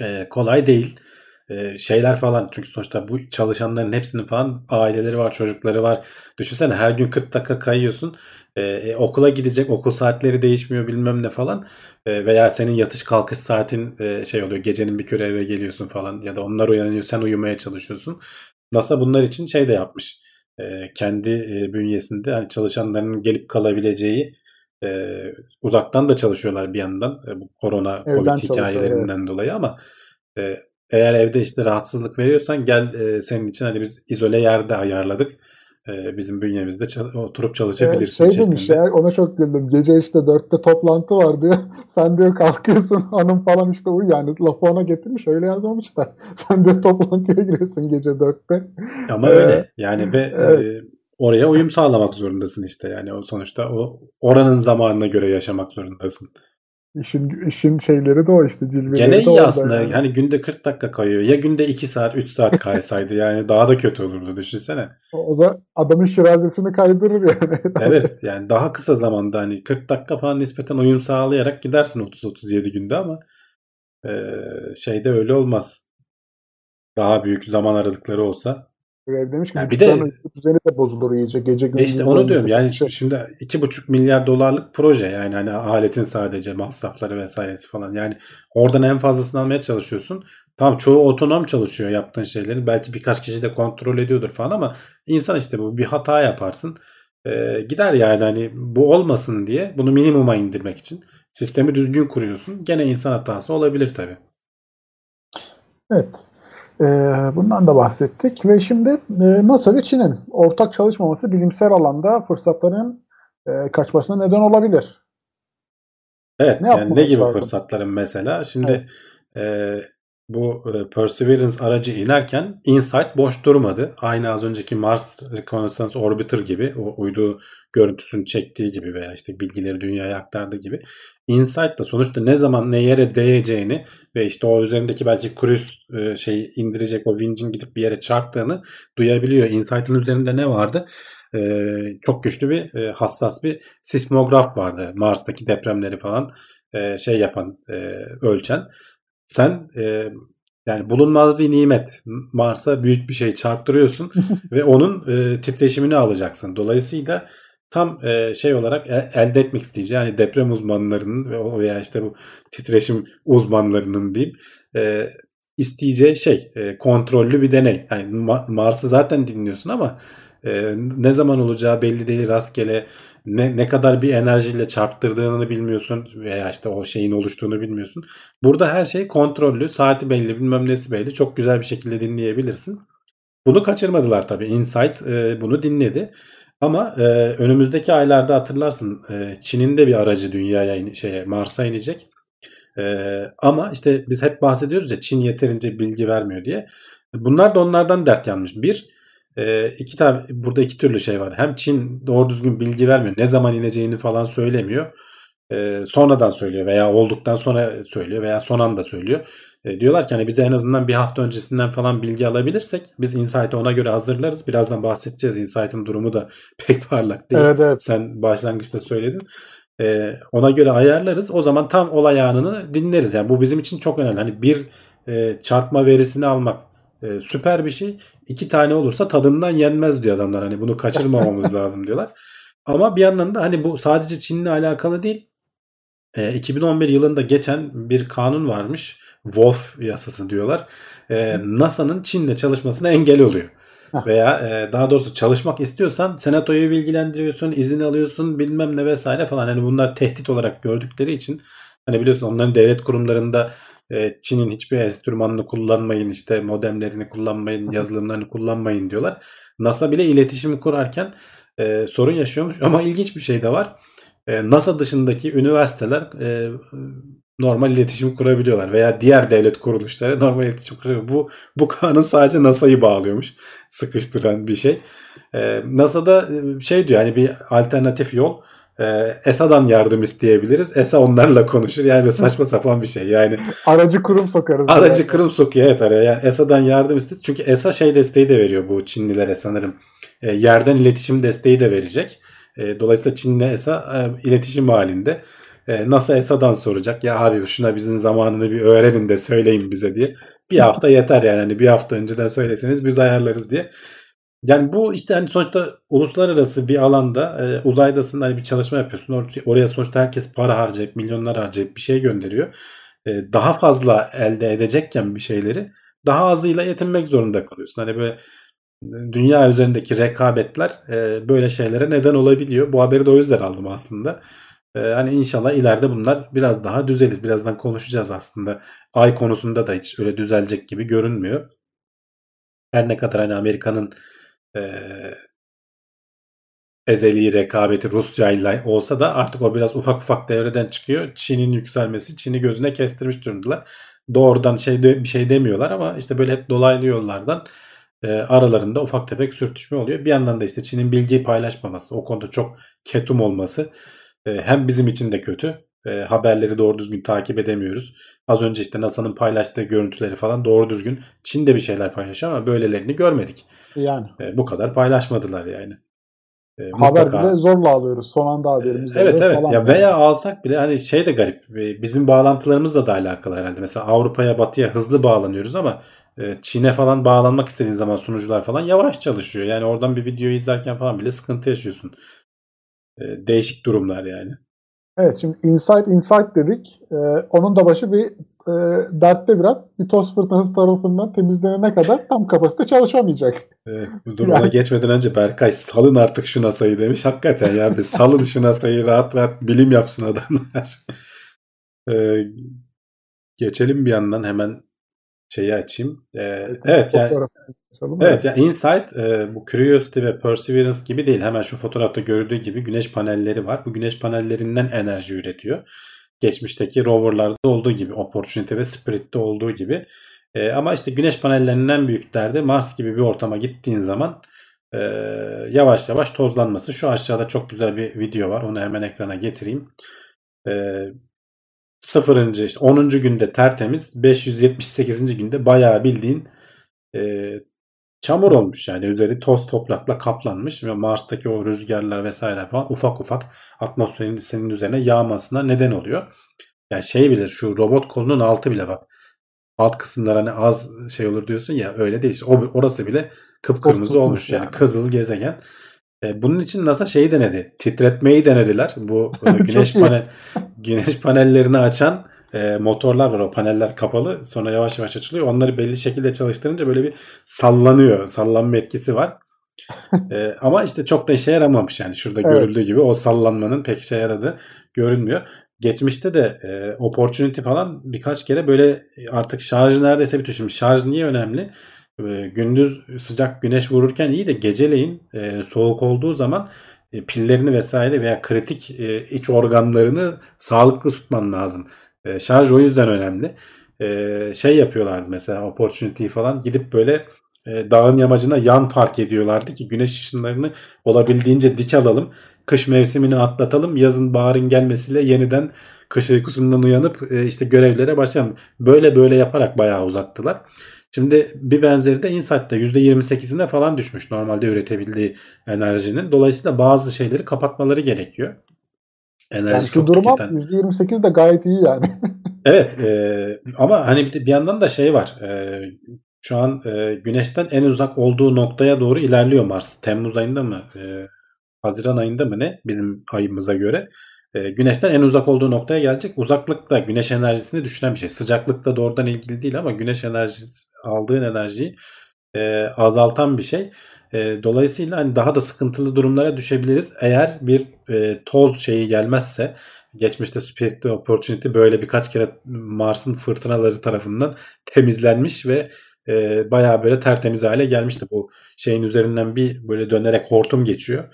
E, kolay değil e, şeyler falan çünkü sonuçta bu çalışanların hepsinin falan aileleri var çocukları var düşünsene her gün 40 dakika kayıyorsun e, e, okula gidecek okul saatleri değişmiyor bilmem ne falan e, veya senin yatış kalkış saatin e, şey oluyor gecenin bir kere eve geliyorsun falan ya da onlar uyanıyor sen uyumaya çalışıyorsun NASA bunlar için şey de yapmış e, kendi e, bünyesinde hani çalışanların gelip kalabileceği e, uzaktan da çalışıyorlar bir yandan e, bu korona Evden covid hikayelerinden evet. dolayı ama e, eğer evde işte rahatsızlık veriyorsan gel e, senin için hani biz izole yerde ayarladık. E, bizim bünyemizde çal- oturup Ee, çalışabilirsin şey demiş şeklinde. ya ona çok güldüm. Gece işte dörtte toplantı var diyor. <laughs> Sen diyor kalkıyorsun <laughs> hanım falan işte uyu yani lafı ona getirmiş öyle yazmamış da. <laughs> Sen diyor toplantıya giriyorsun gece dörtte. Ama Ee, öyle yani ve evet. e, oraya uyum sağlamak zorundasın işte yani o sonuçta o oranın zamanına göre yaşamak zorundasın. İşin, işin şeyleri de o işte cilveleri Gene de iyi orada aslında yani. yani günde 40 dakika kayıyor ya günde 2 saat 3 saat kaysaydı <laughs> yani daha da kötü olurdu düşünsene. O, o da adamın şirazesini kaydırır yani. <laughs> Evet yani daha kısa zamanda hani 40 dakika falan nispeten uyum sağlayarak gidersin 30-37 günde ama e, şeyde öyle olmaz. Daha büyük zaman aralıkları olsa. Grev demiş ki Yani bir de düzeni de bozulur iyice. Gece e gündüz işte onu diyorum yani şey. şimdi 2,5 milyar dolarlık proje yani hani aletin sadece masrafları vesairesi falan yani oradan en fazlasını almaya çalışıyorsun. Tamam çoğu otonom çalışıyor yaptığın şeyleri. Belki birkaç kişi de kontrol ediyordur falan ama insan işte bu bir hata yaparsın. E, gider yani hani bu olmasın diye bunu minimuma indirmek için sistemi düzgün kuruyorsun. Gene insan hatası olabilir tabii. Evet. Ee, bundan da bahsettik ve şimdi e, NASA ve Çin'in ortak çalışmaması bilimsel alanda fırsatların e, kaçmasına neden olabilir. Evet Ne yani ne gibi lazım? fırsatların mesela şimdi e, bu e, Perseverance aracı inerken InSight boş durmadı. Aynı az önceki Mars Reconnaissance Orbiter gibi o uydu görüntüsünü çektiği gibi veya işte bilgileri dünyaya aktardığı gibi InSight da sonuçta ne zaman ne yere değeceğini ve işte o üzerindeki belki cruise e, şey indirecek o vincin gidip bir yere çarptığını duyabiliyor. InSight'ın üzerinde ne vardı? E, çok güçlü bir hassas bir sismograf vardı. Mars'taki depremleri falan şey yapan ölçen. Sen e, yani bulunmaz bir nimet. Mars'a büyük bir şey çarptırıyorsun <laughs> ve onun e, titreşimini alacaksın. Dolayısıyla tam e, şey olarak elde etmek isteyeceği yani deprem uzmanlarının ve veya işte bu titreşim uzmanlarının diyeyim e, isteyeceği şey e, kontrollü bir deney. Yani Ma- Mars'ı zaten dinliyorsun ama e, ne zaman olacağı belli değil rastgele ne, ne kadar bir enerjiyle çarptırdığını bilmiyorsun veya işte o şeyin oluştuğunu bilmiyorsun. Burada her şey kontrollü, saati belli, bilmem nesi belli. Çok güzel bir şekilde dinleyebilirsin. Bunu kaçırmadılar tabii. Insight e, bunu dinledi. Ama e, önümüzdeki aylarda hatırlarsın e, Çin'in de bir aracı dünyaya in- şeye Mars'a inecek. E, ama işte biz hep bahsediyoruz ya Çin yeterince bilgi vermiyor diye. Bunlar da onlardan dert yanmış. Bir, e, iki tane burada iki türlü şey var. Hem Çin doğru düzgün bilgi vermiyor. Ne zaman ineceğini falan söylemiyor. E, sonradan söylüyor veya olduktan sonra söylüyor veya son anda söylüyor. E, diyorlar ki hani bize en azından bir hafta öncesinden falan bilgi alabilirsek biz Insight'ı ona göre hazırlarız. Birazdan bahsedeceğiz. Insight'ın durumu da <laughs> pek parlak değil. Evet evet. Sen başlangıçta söyledin. E, ona göre ayarlarız. O zaman tam olay anını dinleriz. Yani bu bizim için çok önemli. Hani bir e, çarpma verisini almak e, süper bir şey. İki tane olursa tadından yenmez diyor adamlar. Hani bunu kaçırmamamız <laughs> lazım diyorlar. Ama bir yandan da hani bu sadece Çin'le alakalı değil. E, 2011 yılında geçen bir kanun varmış. Wolf yasası diyorlar. E, NASA'nın Çin'le çalışmasına engel oluyor. Heh. Veya e, daha doğrusu çalışmak istiyorsan senatoyu bilgilendiriyorsun, izin alıyorsun, bilmem ne vesaire falan. Hani bunlar tehdit olarak gördükleri için hani biliyorsun onların devlet kurumlarında e, Çin'in hiçbir enstrümanını kullanmayın, işte modemlerini kullanmayın, yazılımlarını kullanmayın diyorlar. NASA bile iletişimi kurarken e, sorun yaşıyormuş ama ilginç bir şey de var. E, NASA dışındaki üniversiteler e, normal iletişim kurabiliyorlar veya diğer devlet kuruluşları normal iletişim kurabiliyor. Bu bu kanun sadece NASA'yı bağlıyormuş. Sıkıştıran bir şey. Ee, NASA'da e, şey diyor hani bir alternatif yol e, ESA'dan yardım isteyebiliriz. ESA onlarla konuşur. Yani böyle saçma sapan bir şey. Yani Aracı kurum sokarız. aracı yani. kurum sokuyor evet araya. Yani ESA'dan yardım istedi. Çünkü ESA şey desteği de veriyor bu Çinlilere sanırım. E, yerden iletişim desteği de verecek. E, dolayısıyla Çin'le ESA e, iletişim halinde. E, NASA ESA'dan soracak. Ya abi şuna bizim zamanını bir öğrenin de söyleyin bize diye. Bir hafta yeter yani. Hani bir hafta önceden söyleseniz biz ayarlarız diye. Yani bu işte hani sonuçta uluslararası bir alanda e, uzaydasın hani bir çalışma yapıyorsun. Or- Oraya sonuçta herkes para harcayıp milyonlar harcayıp bir şey gönderiyor. E, daha fazla elde edecekken bir şeyleri daha azıyla yetinmek zorunda kalıyorsun. Hani böyle dünya üzerindeki rekabetler e, böyle şeylere neden olabiliyor. Bu haberi de o yüzden aldım aslında. E, hani inşallah ileride bunlar biraz daha düzelir. Birazdan konuşacağız aslında. Ay konusunda da hiç öyle düzelecek gibi görünmüyor. Her ne kadar hani Amerika'nın e, ezeli rekabeti Rusya ile olsa da artık o biraz ufak ufak devreden çıkıyor. Çin'in yükselmesi Çin'i gözüne kestirmiş durumdalar. Doğrudan şey de, bir şey demiyorlar ama işte böyle hep dolaylı yollardan e, aralarında ufak tefek sürtüşme oluyor. Bir yandan da işte Çin'in bilgiyi paylaşmaması, o konuda çok ketum olması e, hem bizim için de kötü. E, haberleri doğru düzgün takip edemiyoruz. Az önce işte NASA'nın paylaştığı görüntüleri falan doğru düzgün Çin de bir şeyler paylaşıyor ama böylelerini görmedik. Yani. E, bu kadar paylaşmadılar yani. E, Haber mutlaka- bile zorla alıyoruz. Son anda haberimiz Evet oluyor evet falan. ya veya alsak bile hani şey de garip E, bizim bağlantılarımızla da alakalı herhalde. Mesela Avrupa'ya batıya hızlı bağlanıyoruz ama e, Çin'e falan bağlanmak istediğin zaman sunucular falan yavaş çalışıyor. Yani oradan bir videoyu izlerken falan bile sıkıntı yaşıyorsun. E, Değişik durumlar yani. Evet şimdi Insight Insight dedik. Ee, onun da başı bir e, dertte biraz. Bir toz fırtınası tarafından temizlenene kadar tam kapasite çalışamayacak. Evet, bu duruma Yani- geçmeden önce Berkay salın artık şu NASA'yı demiş. Hakikaten ya bir salın şu NASA'yı rahat rahat bilim yapsın adamlar. Ee, <laughs> geçelim bir yandan hemen şeyi açayım. Ee, evet yani Fotoğraf açalım. Evet ya Insight e, bu Curiosity ve Perseverance gibi değil. Hemen şu fotoğrafta görüldüğü gibi güneş panelleri var. Bu güneş panellerinden enerji üretiyor. Geçmişteki roverlarda olduğu gibi, Opportunity ve Spirit'te olduğu gibi. E, ama işte güneş panellerinden büyük derdi Mars gibi bir ortama gittiğin zaman e, yavaş yavaş tozlanması. Şu aşağıda çok güzel bir video var. Onu hemen ekrana getireyim. E, sıfırıncı, işte 10. günde tertemiz, 578. günde bayağı bildiğin e, çamur olmuş yani üzeri toz toprakla kaplanmış ve Mars'taki o rüzgarlar vesaire falan ufak ufak atmosferin senin üzerine yağmasına neden oluyor. Yani şey bile şu robot kolunun altı bile bak. Alt kısımlar hani az şey olur diyorsun ya öyle değil. İşte o, orası bile kıpkırmızı olmuş yani. yani. Kızıl gezegen. E, bunun için NASA şeyi denedi. Titretmeyi denediler. Bu e, <laughs> güneş panel güneş panellerini açan e, motorlar var. O paneller kapalı. Sonra yavaş yavaş açılıyor. Onları belli şekilde çalıştırınca böyle bir sallanıyor. Sallanma etkisi var. E, <laughs> ama işte çok da işe yaramamış yani. Şurada Evet. görüldüğü gibi o sallanmanın pek işe yaradığı görünmüyor. Geçmişte de e, Opportunity falan birkaç kere böyle artık şarjı neredeyse bitiyor. Şimdi şarj niye önemli? E, gündüz sıcak güneş vururken iyi de geceleyin e, soğuk olduğu zaman e, pillerini vesaire veya kritik e, iç organlarını sağlıklı tutman lazım. E, şarj o yüzden önemli. E, şey yapıyorlardı mesela Opportunity falan gidip böyle e, dağın yamacına yan park ediyorlardı ki güneş ışınlarını olabildiğince dik alalım. Kış mevsimini atlatalım. Yazın baharın gelmesiyle yeniden kış uykusundan uyanıp e, işte görevlere başlayalım. Böyle böyle yaparak bayağı uzattılar. Şimdi bir benzeri de Insight'ta %28'ine falan düşmüş normalde üretebildiği enerjinin. Dolayısıyla bazı şeyleri kapatmaları gerekiyor. Enerji Yani şu duruma tüketen. %28 de gayet iyi yani. <laughs> Evet e, ama hani bir, de- bir yandan da şey var. E, şu an e, güneşten en uzak olduğu noktaya doğru ilerliyor Mars. Temmuz ayında mı? E, Haziran ayında mı ne? Bizim ayımıza göre. E, güneşten en uzak olduğu noktaya gelecek. Uzaklık da güneş enerjisini düşüren bir şey. Sıcaklık da doğrudan ilgili değil ama güneş enerjisi aldığın enerjiyi e, azaltan bir şey. E, dolayısıyla hani daha da sıkıntılı durumlara düşebiliriz. Eğer bir e, toz şeyi gelmezse geçmişte Spirit Opportunity böyle birkaç kere Mars'ın fırtınaları tarafından temizlenmiş ve e, bayağı böyle tertemiz hale gelmişti. Bu şeyin üzerinden bir böyle dönerek hortum geçiyor.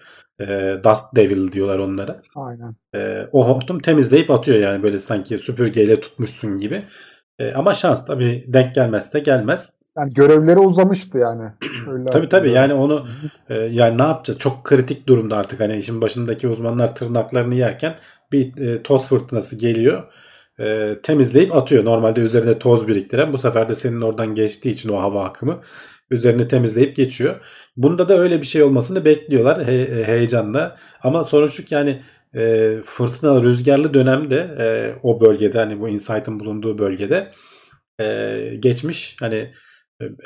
E, Dust Devil diyorlar onlara. Aynen. E, o hortum temizleyip atıyor yani böyle sanki süpürgeyle tutmuşsun gibi. E, ama şans tabii denk gelmezse gelmez. Yani görevleri uzamıştı yani. <clears throat> Öyle Tabii tabii yani onu e, yani ne yapacağız? Çok kritik durumda artık hani işin başındaki uzmanlar tırnaklarını yerken bir e, toz fırtınası geliyor. E, temizleyip atıyor. Normalde üzerine toz biriktiren bu sefer de senin oradan geçtiği için o hava akımı üzerine temizleyip geçiyor. Bunda da öyle bir şey olmasını bekliyorlar he- heyecanla. Ama sorun şu ki yani e, fırtınalı rüzgarlı dönemde e, o bölgede hani bu Insight'ın bulunduğu bölgede e, geçmiş hani e,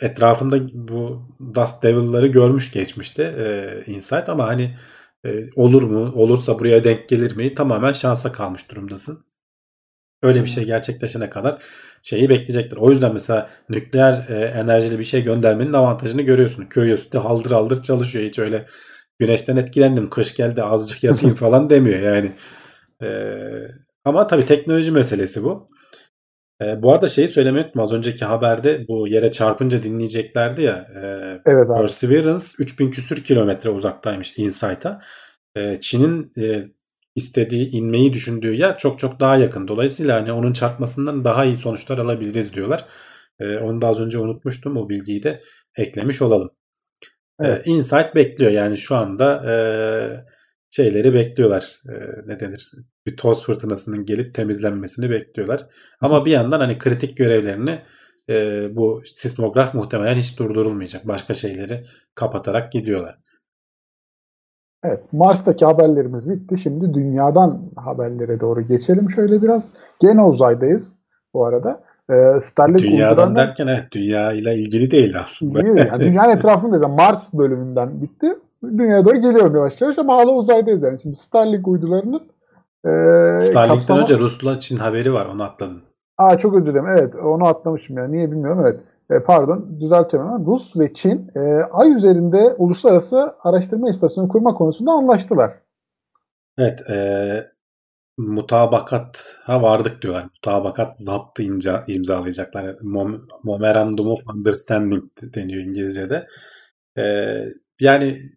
etrafında bu Dust Devil'ları görmüş geçmişte e, Insight ama hani e, olur mu olursa buraya denk gelir mi tamamen şansa kalmış durumdasın. Öyle bir şey gerçekleşene kadar şeyi bekleyecektir. O yüzden mesela nükleer e, enerjili bir şey göndermenin avantajını görüyorsun. Curiosity haldır haldır çalışıyor. Hiç öyle güneşten etkilendim kış geldi azıcık yatayım <laughs> falan demiyor yani. E, ama tabii teknoloji meselesi bu. E, bu arada şeyi söylemeyi unuttum. Az önceki haberde bu yere çarpınca dinleyeceklerdi ya. E, Evet abi. Perseverance 3000 küsür kilometre uzaktaymış InSight'a. E, Çin'in e, istediği inmeyi düşündüğü yer çok çok daha yakın. Dolayısıyla hani onun çarpmasından daha iyi sonuçlar alabiliriz diyorlar. E, onu da az önce unutmuştum. O bilgiyi de eklemiş olalım. Evet. E, Insight bekliyor yani şu anda e, şeyleri bekliyorlar. E, ne denir? Bir toz fırtınasının gelip temizlenmesini bekliyorlar. Ama bir yandan hani kritik görevlerini e, bu sismograf muhtemelen hiç durdurulmayacak. Başka şeyleri kapatarak gidiyorlar. Evet, Mars'taki haberlerimiz bitti. Şimdi dünyadan haberlere doğru geçelim şöyle biraz. Gene uzaydayız bu arada. Ee, Starlink Dünyadan uygulanan- derken evet dünya ile ilgili değil aslında. İlgili değil. Yani dünyanın <laughs> etrafında değil. Mars bölümünden bitti. Dünyaya doğru geliyorum yavaş yavaş ama hala uzaydayız yani. Şimdi Starlink uydularının e, Starlink'ten kapsama... önce Rus'la Çin haberi var onu atladın. Aa çok özür dilerim. Evet onu atlamışım ya. Niye bilmiyorum. Evet. E, pardon düzeltiyorum ama Rus ve Çin e, Ay üzerinde uluslararası araştırma istasyonu kurma konusunda anlaştılar. Evet e, mutabakata vardık diyorlar. Mutabakat zaptı imza, imzalayacaklar. Yani Mom, Memorandum of Understanding deniyor İngilizce'de. E, yani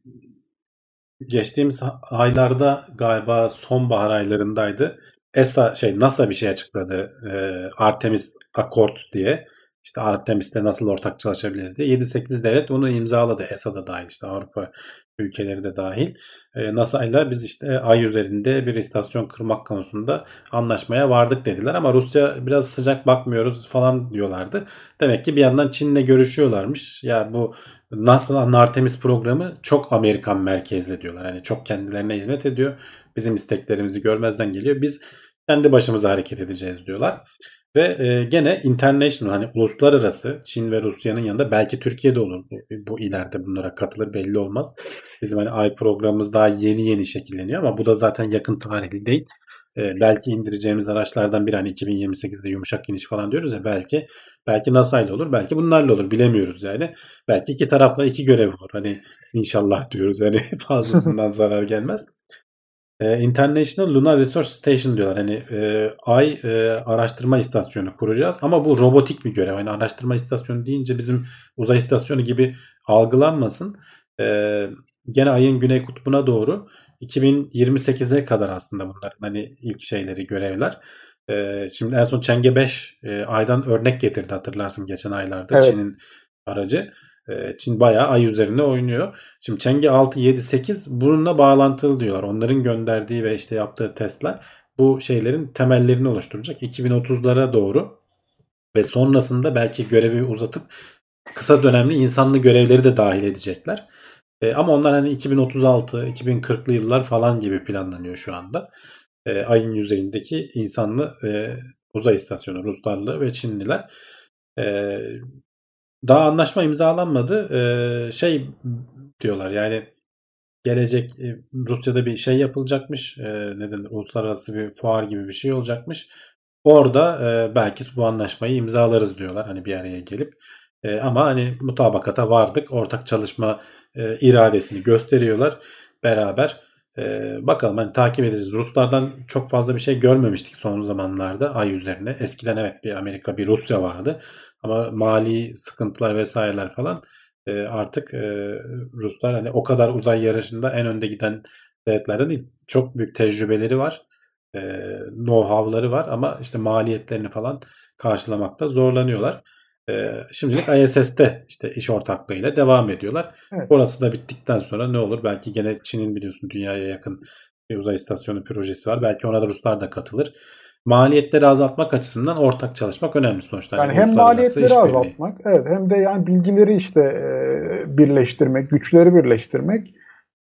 geçtiğimiz aylarda galiba sonbahar aylarındaydı. ESA şey NASA bir şey açıkladı. E, Artemis Accord diye. İşte Artemis'te nasıl ortak çalışabiliriz diye. 7-8 devlet bunu imzaladı. ESA da dahil işte Avrupa ülkeleri de dahil. E, NASA ile biz işte ay üzerinde bir istasyon kırmak konusunda anlaşmaya vardık dediler ama Rusya biraz sıcak bakmıyoruz falan diyorlardı. Demek ki bir yandan Çin'le görüşüyorlarmış. Ya bu NASA'nın Artemis programı çok Amerikan merkezli diyorlar. Hani çok kendilerine hizmet ediyor. Bizim isteklerimizi görmezden geliyor. Biz kendi başımıza hareket edeceğiz diyorlar. Ve e, gene international hani uluslararası Çin ve Rusya'nın yanında belki Türkiye'de olur bu, bu ileride bunlara katılır belli olmaz. Bizim hani ay programımız daha yeni yeni şekilleniyor ama bu da zaten yakın tarihli değil. E, belki indireceğimiz araçlardan biri hani 2028'de yumuşak iniş falan diyoruz ya belki belki NASA ile olur belki bunlarla olur bilemiyoruz yani. Belki iki tarafla iki görev olur. Hani inşallah diyoruz yani <laughs> fazlasından <laughs> zarar gelmez. E, International Lunar Research Station diyorlar. Hani e, ay e, araştırma istasyonu kuracağız ama bu robotik bir görev. Hani araştırma istasyonu deyince bizim uzay istasyonu gibi algılanmasın. E, gene ayın güney kutbuna doğru 2028'e kadar aslında bunların hani ilk şeyleri görevler. E, şimdi en son Çenge 5 e, aydan örnek getirdi hatırlarsın geçen aylarda Evet. Çin'in aracı. E, Çin bayağı ay üzerinde oynuyor. Şimdi Çenge 6, 7, 8 bununla bağlantılı diyorlar. Onların gönderdiği ve işte yaptığı testler bu şeylerin temellerini oluşturacak. 2030'lara doğru ve sonrasında belki görevi uzatıp kısa dönemli insanlı görevleri de dahil edecekler. E, ama onlar hani 2036, 2040'lı yıllar falan gibi planlanıyor şu anda. E, ayın yüzeyindeki insanlı e, uzay istasyonu Ruslarla ve Çinliler. E, daha anlaşma imzalanmadı. Ee, şey diyorlar yani gelecek e, Rusya'da bir şey yapılacakmış. E, neden uluslararası bir fuar gibi bir şey olacakmış. Orada e, belki bu anlaşmayı imzalarız diyorlar hani bir araya gelip. E, ama hani mutabakata vardık. Ortak çalışma e, iradesini gösteriyorlar beraber. E, bakalım hani takip edeceğiz. Ruslardan çok fazla bir şey görmemiştik son zamanlarda ay üzerine. Eskiden evet bir Amerika bir Rusya vardı. Ama mali sıkıntılar vesaireler falan e, artık e, Ruslar hani o kadar uzay yarışında en önde giden devletlerden değil. Çok büyük tecrübeleri var. E, know-how'ları var ama işte maliyetlerini falan karşılamakta zorlanıyorlar. E, şimdilik ISS'te işte iş ortaklığıyla devam ediyorlar. Evet. Orası da bittikten sonra ne olur? Belki gene Çin'in biliyorsun dünyaya yakın bir uzay istasyonu projesi var. Belki ona da Ruslar da katılır. Maliyetleri azaltmak açısından ortak çalışmak önemli sonuçta. Yani Hani hem maliyetleri azaltmak, evet hem de yani bilgileri işte e, birleştirmek, güçleri birleştirmek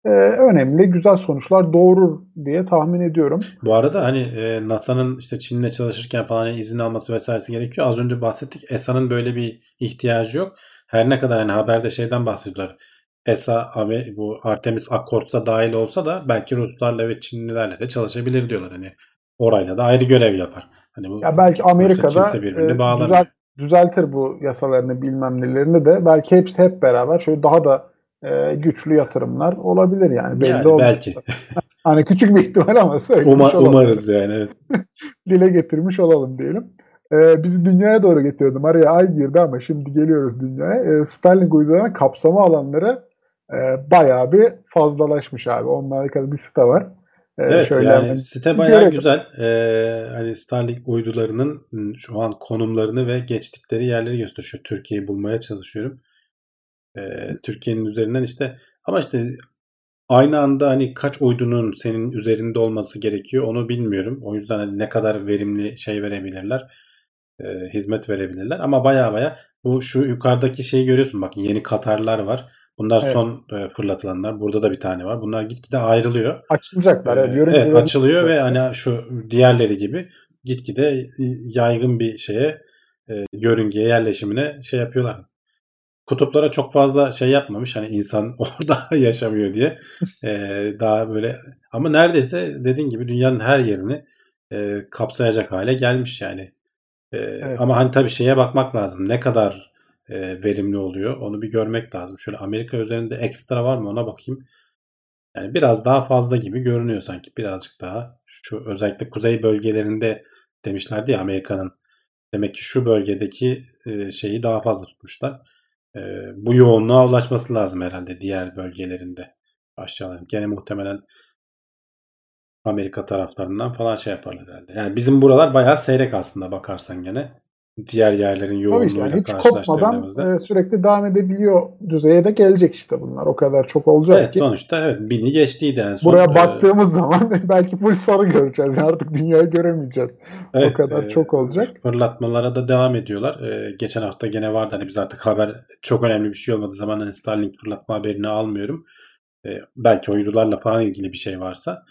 e, önemli, güzel sonuçlar doğurur diye tahmin ediyorum. Bu arada hani e, NASA'nın işte Çin'le çalışırken falan hani izin alması vesairesi gerekiyor. Az önce bahsettik. ESA'nın böyle bir ihtiyacı yok. Her ne kadar hani haberde şeyden bahsediyorlar. ESA bu Artemis Accords'a dahil olsa da belki Ruslarla ve Çinlilerle de çalışabilir diyorlar. Hani orayla da ayrı görev yapar. Hani bu Ya belki Amerika'da kimse birbirini e, bağlamıyor. düzelt, düzeltir bu yasalarını bilmem nelerini de belki hepsi hep beraber şöyle daha da e, güçlü yatırımlar olabilir yani belli Yani olmaz. belki. <laughs> Hani küçük bir ihtimal ama söylemiş Uma- olalım. umarız yani. evet. <laughs> Dile getirmiş olalım diyelim. E, bizi dünyaya doğru getiriyordum. Araya ay girdi ama şimdi geliyoruz dünyaya. E, Starlink uygulanan kapsama alanları e, bayağı bir fazlalaşmış abi. Onunla alakalı bir site var. E, Evet şöyle yani hemen site bayağı görelim. güzel. Ee, hani Starlink uydularının şu an konumlarını ve geçtikleri yerleri gösteriyor. Türkiye'yi bulmaya çalışıyorum. Ee, Türkiye'nin üzerinden işte ama işte aynı anda hani kaç uydunun senin üzerinde olması gerekiyor onu bilmiyorum. O yüzden hani ne kadar verimli şey verebilirler, e, hizmet verebilirler. Ama baya baya bu şu yukarıdaki şeyi görüyorsun bak yeni Katarlar var. Bunlar Evet. son e, fırlatılanlar. Burada da bir tane var. Bunlar gitgide ayrılıyor. açılacaklar. Ee, Evet, Evet yörüngeleri- açılıyor ve hani şu diğerleri gibi gitgide yaygın bir şeye e, yörüngeye yerleşimine şey yapıyorlar. Kutuplara çok fazla şey yapmamış hani insan <laughs> orada yaşamıyor diye <laughs> E, daha böyle ama neredeyse dediğin gibi dünyanın her yerini e, kapsayacak hale gelmiş yani. E, Ama hani tabii şeye bakmak lazım ne kadar e, verimli oluyor onu bir görmek lazım. Şöyle Amerika üzerinde ekstra var mı ona bakayım. Yani biraz daha fazla gibi görünüyor sanki. Birazcık daha. Şu özellikle kuzey bölgelerinde demişlerdi ya Amerika'nın. Demek ki şu bölgedeki e, şeyi daha fazla tutmuşlar. E, bu yoğunluğa ulaşması lazım herhalde diğer bölgelerinde. Aşağıların. Gene muhtemelen Amerika taraflarından falan şey yaparlar herhalde. Yani bizim buralar bayağı seyrek aslında bakarsan gene. Diğer yerlerin yoğunluğuyla yani hiç kopmadan e, sürekli devam edebiliyor düzeye de gelecek işte bunlar. O kadar çok olacak Evet ki. sonuçta evet bini geçtiydi en son. Buraya Ee, baktığımız zaman <laughs> belki full sarı göreceğiz. Yani artık dünyayı göremeyeceğiz. Evet, kadar e, çok olacak. Fırlatmalara da devam ediyorlar. E, geçen hafta gene vardı hani biz artık haber çok önemli bir şey olmadığı zaman hani Starlink fırlatma haberini almıyorum. E, belki uydularla falan ilgili bir şey varsa.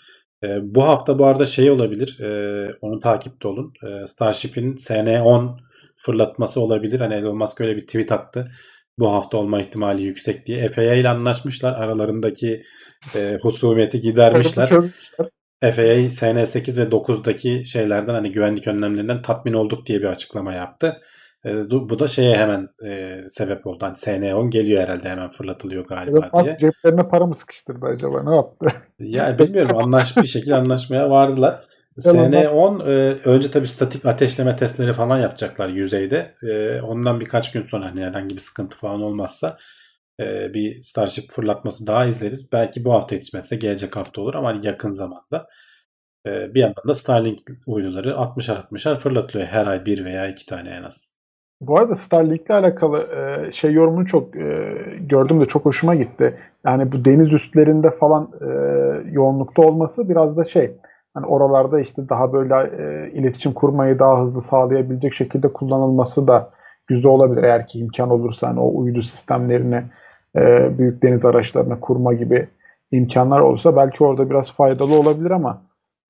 E, bu hafta bu arada şey olabilir. E, onu takipte olun. E, Starship'in SN-10 fırlatması olabilir. Hani Elon Musk öyle bir tweet attı. Bu hafta olma ihtimali yüksek diye. FAA ile anlaşmışlar. Aralarındaki e, husumeti gidermişler. FAA SN8 ve 9'daki şeylerden hani güvenlik önlemlerinden tatmin olduk diye bir açıklama yaptı. E, bu da şeye hemen e, sebep oldu. Hani SN10 geliyor herhalde hemen fırlatılıyor Elon galiba diye. Musk ceplerine para mı sıkıştırdı acaba? Ne yaptı? Yani bilmiyorum anlaş bir şekilde anlaşmaya vardılar. Musk- SN10 e, önce tabii statik ateşleme testleri falan yapacaklar yüzeyde. E, ondan birkaç gün sonra hani herhangi bir sıkıntı falan olmazsa e, bir Starship fırlatması daha izleriz. Belki bu hafta yetişmezse gelecek hafta olur ama hani yakın zamanda. E, bir yandan da Starlink uyduları 60'ar 60'ar fırlatılıyor. Her ay bir veya iki tane en az. Bu arada Starlink'le alakalı e, şey yorumunu çok e, gördüm de çok hoşuma gitti. Yani bu deniz üstlerinde falan e, yoğunlukta olması biraz da şey hani oralarda işte daha böyle e, iletişim kurmayı daha hızlı sağlayabilecek şekilde kullanılması da güzel olabilir. Eğer ki imkan olursa hani o uydu sistemlerini e, büyük deniz araçlarına kurma gibi imkanlar olsa belki orada biraz faydalı olabilir ama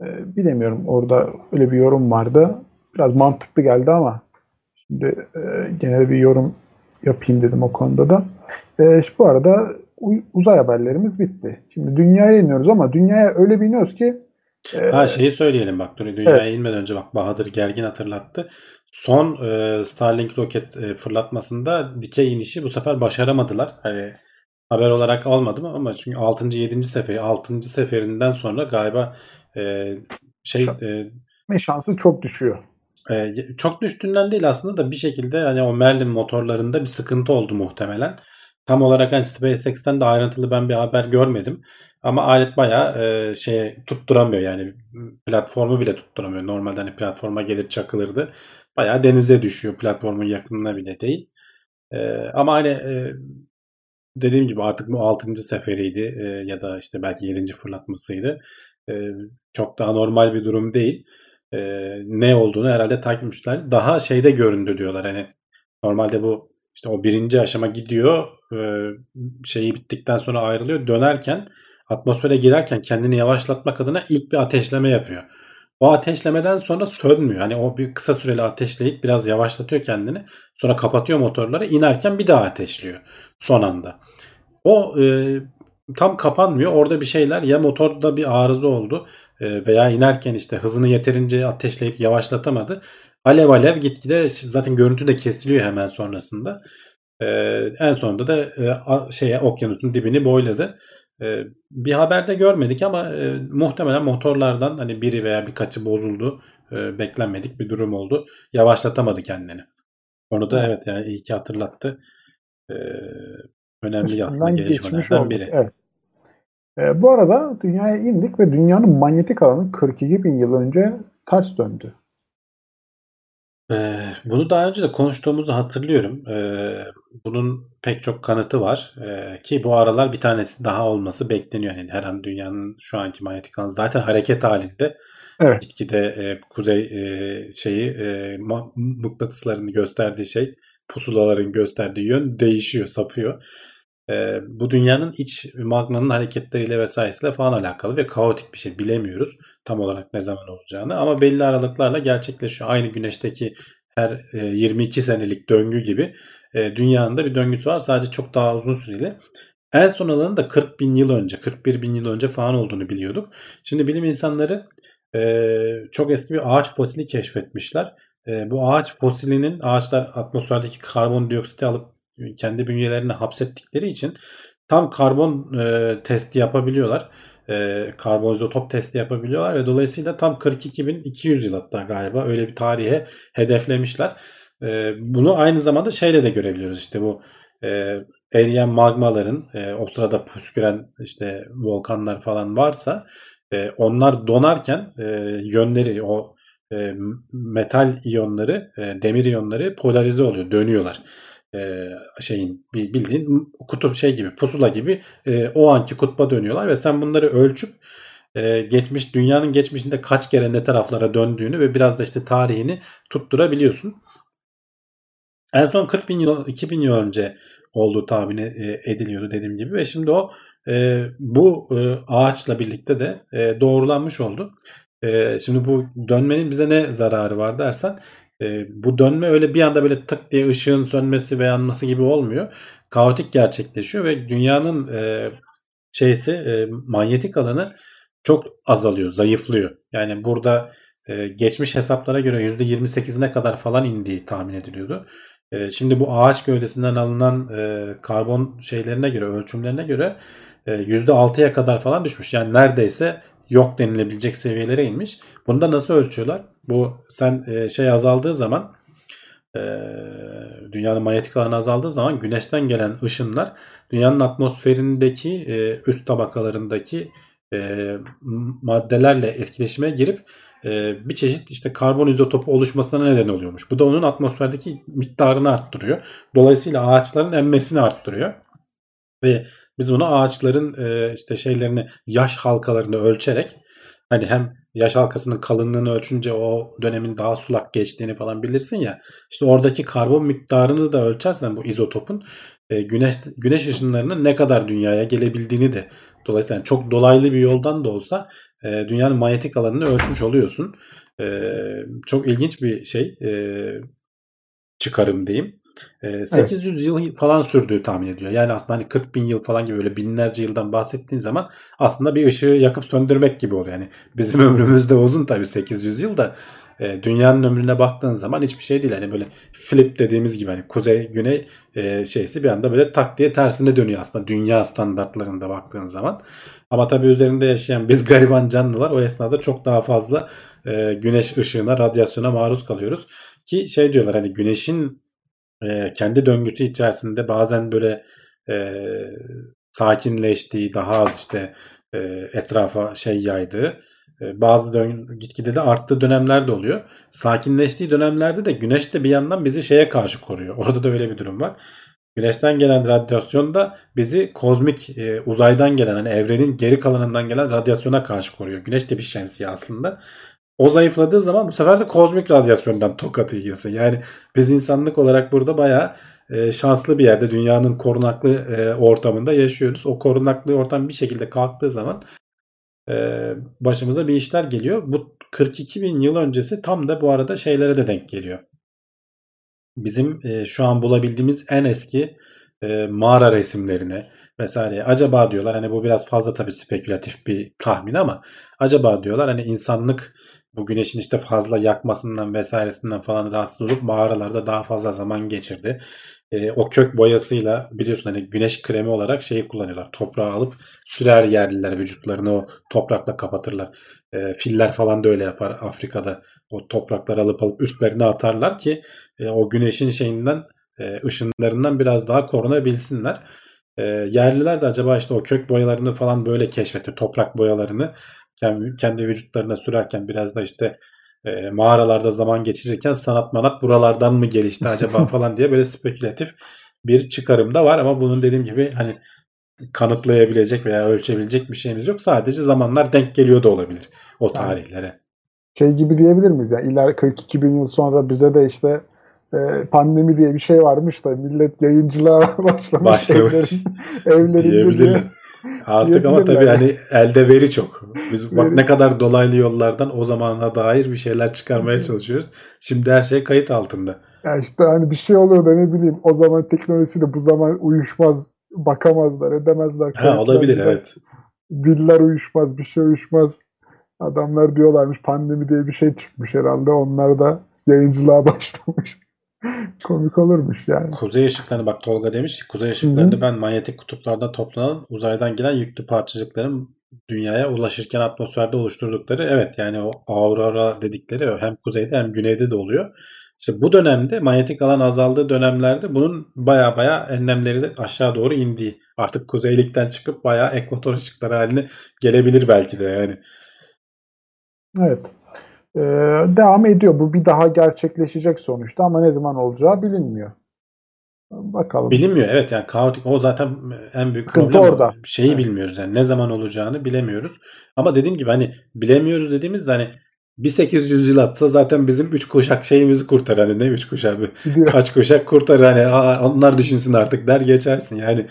e, bilemiyorum. Orada öyle bir yorum vardı. Biraz mantıklı geldi ama Şimdi e, genel bir yorum yapayım dedim o konuda da. E, şu bu arada uzay haberlerimiz bitti. Şimdi dünyaya iniyoruz ama dünyaya öyle bir iniyoruz ki e, Ha şeyi söyleyelim bak dur dünyaya inmeden önce bak Bahadır Gergin hatırlattı. Son e, Starlink roket e, fırlatmasında dikey inişi bu sefer başaramadılar. Hani haber olarak almadım ama çünkü 6. 7. seferi 6. seferinden sonra galiba e, şey e, şansı çok düşüyor. e, çok düştüğünden değil aslında da bir şekilde hani o Merlin motorlarında bir sıkıntı oldu muhtemelen. Tam olarak hani SpaceX'ten de ayrıntılı ben bir haber görmedim. Ama alet bayağı e, şeye tutturamıyor yani platformu bile tutturamıyor. Normalde hani platforma gelir çakılırdı. Bayağı denize düşüyor platformun yakınına bile değil. E, ama hani e, dediğim gibi artık bu 6. seferiydi e, ya da işte belki 7. fırlatmasıydı. E, çok daha normal bir durum değil. E, ne olduğunu herhalde takmışlar. Daha şeyde göründü diyorlar hani normalde bu işte o birinci aşama gidiyor e, şeyi bittikten sonra ayrılıyor dönerken atmosfere girerken kendini yavaşlatmak adına ilk bir ateşleme yapıyor. O ateşlemeden sonra sönmüyor. Hani o bir kısa süreli ateşleyip biraz yavaşlatıyor kendini. Sonra kapatıyor motorları. inerken bir daha ateşliyor son anda. O e, tam kapanmıyor. Orada bir şeyler ya motorda bir arıza oldu e, veya inerken işte hızını yeterince ateşleyip yavaşlatamadı. Alev alev gitgide zaten görüntü de kesiliyor hemen sonrasında. E, en sonunda da e, şeye okyanusun dibini boyladı. Ee, bir haberde görmedik ama e, muhtemelen motorlardan hani biri veya birkaçı bozuldu. E, beklenmedik bir durum oldu. Yavaşlatamadı kendini. Onu da evet yani iyi ki hatırlattı. E, önemli aslında gelişmelerden biri. Evet. E, bu arada dünyaya indik ve dünyanın manyetik alanı 42 bin yıl önce ters döndü. Ee, bunu daha önce de konuştuğumuzu hatırlıyorum. Ee, bunun pek çok kanıtı var. Ee, ki bu aralar bir tanesi daha olması bekleniyor. Yani her an dünyanın şu anki manyetik alanı zaten hareket halinde. Evet. Gitgide e, kuzey e, şeyi e, mıknatıslarını gösterdiği şey pusulaların gösterdiği yön değişiyor, sapıyor. E, bu dünyanın iç magmanın hareketleriyle vesairesiyle falan alakalı ve kaotik bir şey bilemiyoruz tam olarak ne zaman olacağını ama belli aralıklarla gerçekleşiyor. Aynı güneşteki her e, 22 senelik döngü gibi e, dünyanın da bir döngüsü var sadece çok daha uzun süreli. En son alanın da 40 bin yıl önce 41 bin yıl önce falan olduğunu biliyorduk. Şimdi bilim insanları e, çok eski bir ağaç fosili keşfetmişler. E, bu ağaç fosilinin ağaçlar atmosferdeki karbondioksiti alıp kendi bünyelerine hapsettikleri için tam karbon e, testi yapabiliyorlar. E, karbonizotop testi yapabiliyorlar ve dolayısıyla tam 42.200 yıl hatta galiba öyle bir tarihe hedeflemişler. E, bunu aynı zamanda şeyle de görebiliyoruz işte bu e, eriyen magmaların e, o sırada püsküren işte volkanlar falan varsa e, onlar donarken e, yönleri o e, metal iyonları, e, demir iyonları polarize oluyor, dönüyorlar e, şeyin bildiğin kutup şey gibi pusula gibi e, o anki kutba dönüyorlar ve sen bunları ölçüp e, geçmiş dünyanın geçmişinde kaç kere ne taraflara döndüğünü ve biraz da işte tarihini tutturabiliyorsun. En son 40 bin yıl 2000 yıl önce olduğu tahmin ediliyordu dediğim gibi ve şimdi o bu ağaçla birlikte de doğrulanmış oldu. Şimdi bu dönmenin bize ne zararı var dersen e, bu dönme öyle bir anda böyle tık diye ışığın sönmesi ve yanması gibi olmuyor. Kaotik gerçekleşiyor ve dünyanın e, şeysi e, manyetik alanı çok azalıyor, zayıflıyor. Yani burada e, geçmiş hesaplara göre %28'ine kadar falan indiği tahmin ediliyordu. E, şimdi bu ağaç gövdesinden alınan e, karbon şeylerine göre, ölçümlerine göre e, %6'ya kadar falan düşmüş. Yani neredeyse yok denilebilecek seviyelere inmiş. Bunu da nasıl ölçüyorlar? Bu sen e, şey azaldığı zaman e, dünyanın manyetik alanı azaldığı zaman güneşten gelen ışınlar dünyanın atmosferindeki e, üst tabakalarındaki e, maddelerle etkileşime girip e, bir çeşit işte karbon izotopu oluşmasına neden oluyormuş. Bu da onun atmosferdeki miktarını arttırıyor. Dolayısıyla ağaçların emmesini arttırıyor. Ve biz bunu ağaçların e, işte şeylerini yaş halkalarını ölçerek hani hem yaş halkasının kalınlığını ölçünce o dönemin daha sulak geçtiğini falan bilirsin ya. İşte oradaki karbon miktarını da ölçersen bu izotopun e, güneş güneş ışınlarının ne kadar dünyaya gelebildiğini de dolayısıyla yani çok dolaylı bir yoldan da olsa e, dünyanın manyetik alanını ölçmüş oluyorsun. E, çok ilginç bir şey e, çıkarım diyeyim. 800 evet. yıl falan sürdüğü tahmin ediliyor. Yani aslında hani 40 bin yıl falan gibi öyle binlerce yıldan bahsettiğin zaman aslında bir ışığı yakıp söndürmek gibi oluyor. Yani bizim <laughs> ömrümüz de uzun tabii 800 yıl da dünyanın ömrüne baktığın zaman hiçbir şey değil. Hani böyle flip dediğimiz gibi hani kuzey güney e, şeysi bir anda böyle tak diye tersine dönüyor aslında dünya standartlarında baktığın zaman. Ama tabii üzerinde yaşayan biz gariban canlılar o esnada çok daha fazla güneş ışığına, radyasyona maruz kalıyoruz. Ki şey diyorlar hani güneşin e, kendi döngüsü içerisinde bazen böyle e, sakinleştiği, daha az işte e, etrafa şey yaydığı, e, bazı dön- gitgide de arttığı dönemler de oluyor. Sakinleştiği dönemlerde de güneş de bir yandan bizi şeye karşı koruyor. <laughs> Orada da öyle bir durum var. Güneşten gelen radyasyon da bizi kozmik e, uzaydan gelen hani evrenin geri kalanından gelen radyasyona karşı koruyor. Güneş de bir şemsiye aslında. O zayıfladığı zaman bu sefer de kozmik radyasyondan tokat yiyorsun. Yani biz insanlık olarak burada bayağı e, şanslı bir yerde dünyanın korunaklı e, ortamında yaşıyoruz. O korunaklı ortam bir şekilde kalktığı zaman e, başımıza bir işler geliyor. Bu 42 bin yıl öncesi tam da bu arada şeylere de denk geliyor. Bizim e, şu an bulabildiğimiz en eski e, mağara resimlerine vesaire acaba diyorlar hani bu biraz fazla tabii spekülatif bir tahmin ama acaba diyorlar hani insanlık bu güneşin işte fazla yakmasından vesairesinden falan rahatsız olup mağaralarda daha fazla zaman geçirdi. E, o kök boyasıyla biliyorsun hani güneş kremi olarak şeyi kullanıyorlar. Toprağı alıp sürer yerliler vücutlarını o toprakla kapatırlar. E, filler falan da öyle yapar Afrika'da. O toprakları alıp alıp üstlerine atarlar ki e, o güneşin şeyinden e, ışınlarından biraz daha korunabilsinler. E, yerliler de acaba işte o kök boyalarını falan böyle keşfetti. Toprak boyalarını kendi, kendi vücutlarına sürerken biraz da işte e, mağaralarda zaman geçirirken sanat manat buralardan mı gelişti acaba <laughs> falan diye böyle spekülatif bir çıkarım da var ama bunun dediğim gibi hani kanıtlayabilecek veya ölçebilecek bir şeyimiz yok. Sadece zamanlar denk geliyor da olabilir o tarihlere. Şey gibi diyebilir miyiz? Yani iler 42 bin yıl sonra bize de işte e, pandemi diye bir şey varmış da millet yayıncılığa <laughs> başlamış. Başlamış. Evlerin, evlerinde diye. Artık ama tabii hani elde veri çok. Biz bak Veri- ne kadar dolaylı yollardan o zamana dair bir şeyler çıkarmaya çalışıyoruz. Şimdi her şey kayıt altında. Ya işte hani bir şey oluyor da ne bileyim o zaman teknolojisiyle bu zaman uyuşmaz bakamazlar edemezler. Ha, olabilir Kayıtlarında evet. Diller uyuşmaz bir şey uyuşmaz. Adamlar diyorlarmış pandemi diye bir şey çıkmış herhalde onlar da yayıncılığa <laughs> başlamış. <laughs> Komik olurmuş yani. Kuzey ışıklarını bak Tolga demiş ki kuzey ışıklarını ben manyetik kutuplarda toplanan uzaydan gelen yüklü parçacıkların dünyaya ulaşırken atmosferde oluşturdukları evet yani o aurora dedikleri hem kuzeyde hem güneyde de oluyor. İşte bu dönemde manyetik alan azaldığı dönemlerde bunun baya baya enlemleri de aşağı doğru indiği artık kuzeylikten çıkıp baya ekvator ışıkları haline gelebilir belki de yani. Evet. Ee, devam ediyor. Bu bir daha gerçekleşecek sonuçta ama ne zaman olacağı bilinmiyor. Bakalım. Bilinmiyor evet yani kaotik o zaten en büyük Sıkıntı problem orada. Şeyi Evet. bilmiyoruz yani ne zaman olacağını bilemiyoruz. Ama dediğim gibi hani bilemiyoruz dediğimizde hani bir 800 yıl atsa zaten bizim 3 kuşak şeyimizi kurtarır. Hani ne 3 kuşak bir Gidiyor. kaç kuşak kurtarır hani "Aa, onlar düşünsün artık der geçersin. Yani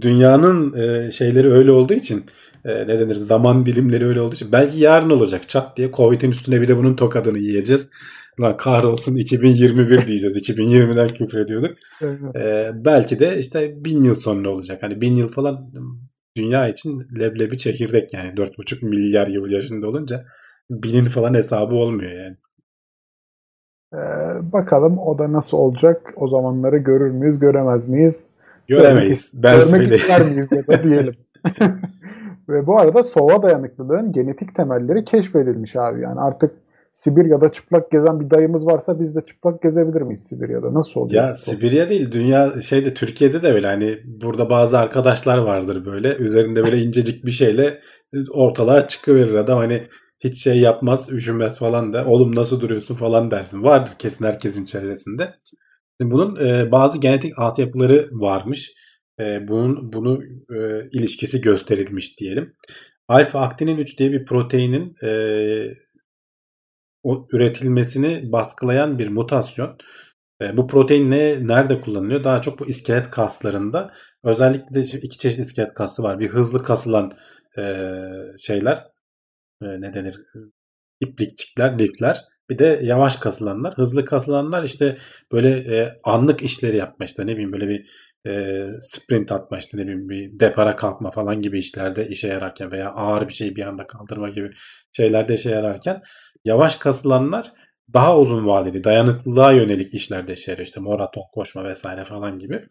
dünyanın e, şeyleri öyle olduğu için e, ne denir zaman dilimleri öyle olduğu için belki yarın olacak çat diye Covid'in üstüne bir de bunun tokadını yiyeceğiz. Lan kahrolsun 2021 diyeceğiz. 2020'den küfür ediyorduk. Ee, belki de işte bin yıl sonra olacak. Hani bin yıl falan dünya için leblebi çekirdek yani 4,5 milyar yıl yaşında olunca binin falan hesabı olmuyor yani. Ee, bakalım o da nasıl olacak? O zamanları görür müyüz, göremez miyiz? Göremeyiz. Ben Görmek söyleyeyim. ister miyiz ya da diyelim. <laughs> Ve bu arada soğuğa dayanıklılığın genetik temelleri keşfedilmiş abi. Yani artık Sibirya'da çıplak gezen bir dayımız varsa biz de çıplak gezebilir miyiz Sibirya'da? Nasıl oluyor? Ya Sibirya değil dünya şeyde Türkiye'de de öyle hani burada bazı arkadaşlar vardır böyle üzerinde böyle incecik bir şeyle ortalığa çıkıverir adam hani hiç şey yapmaz üşümez falan da oğlum nasıl duruyorsun falan dersin vardır kesin herkesin çevresinde. Şimdi bunun e, bazı genetik altyapıları varmış. E, bunun bunu e, ilişkisi gösterilmiş diyelim. Alfa aktinin 3 diye bir proteinin e, o üretilmesini baskılayan bir mutasyon. E, bu protein ne nerede kullanılıyor? Daha çok bu iskelet kaslarında. Özellikle iki çeşit iskelet kası var. Bir hızlı kasılan e, şeyler e, ne denir? İplikçikler, lifler. Bir de yavaş kasılanlar. Hızlı kasılanlar işte böyle e, anlık işleri yapma işte ne bileyim böyle bir e, sprint atma işte ne bileyim bir depara kalkma falan gibi işlerde işe yararken veya ağır bir şeyi bir anda kaldırma gibi şeylerde işe yararken yavaş kasılanlar daha uzun vadeli dayanıklılığa yönelik işlerde işe yarıyor. İşte maraton koşma vesaire falan gibi.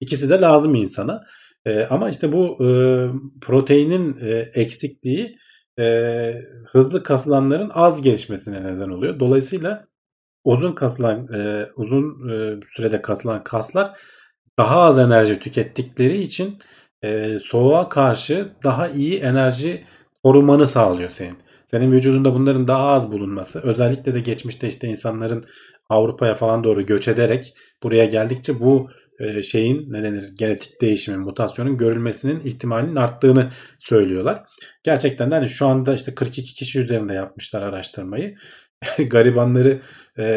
İkisi de lazım insana. E, ama işte bu e, proteinin e, eksikliği e, hızlı kasılanların az gelişmesine neden oluyor. Dolayısıyla uzun kasılan e, uzun e, sürede kasılan kaslar daha az enerji tükettikleri için e, soğuğa karşı daha iyi enerji korumanı sağlıyor senin. Senin vücudunda bunların daha az bulunması özellikle de geçmişte işte insanların Avrupa'ya falan doğru göç ederek buraya geldikçe bu e, şeyin ne denir genetik değişimin mutasyonun görülmesinin ihtimalinin arttığını söylüyorlar. Gerçekten de hani şu anda işte 42 kişi üzerinde yapmışlar araştırmayı. <laughs> Garibanları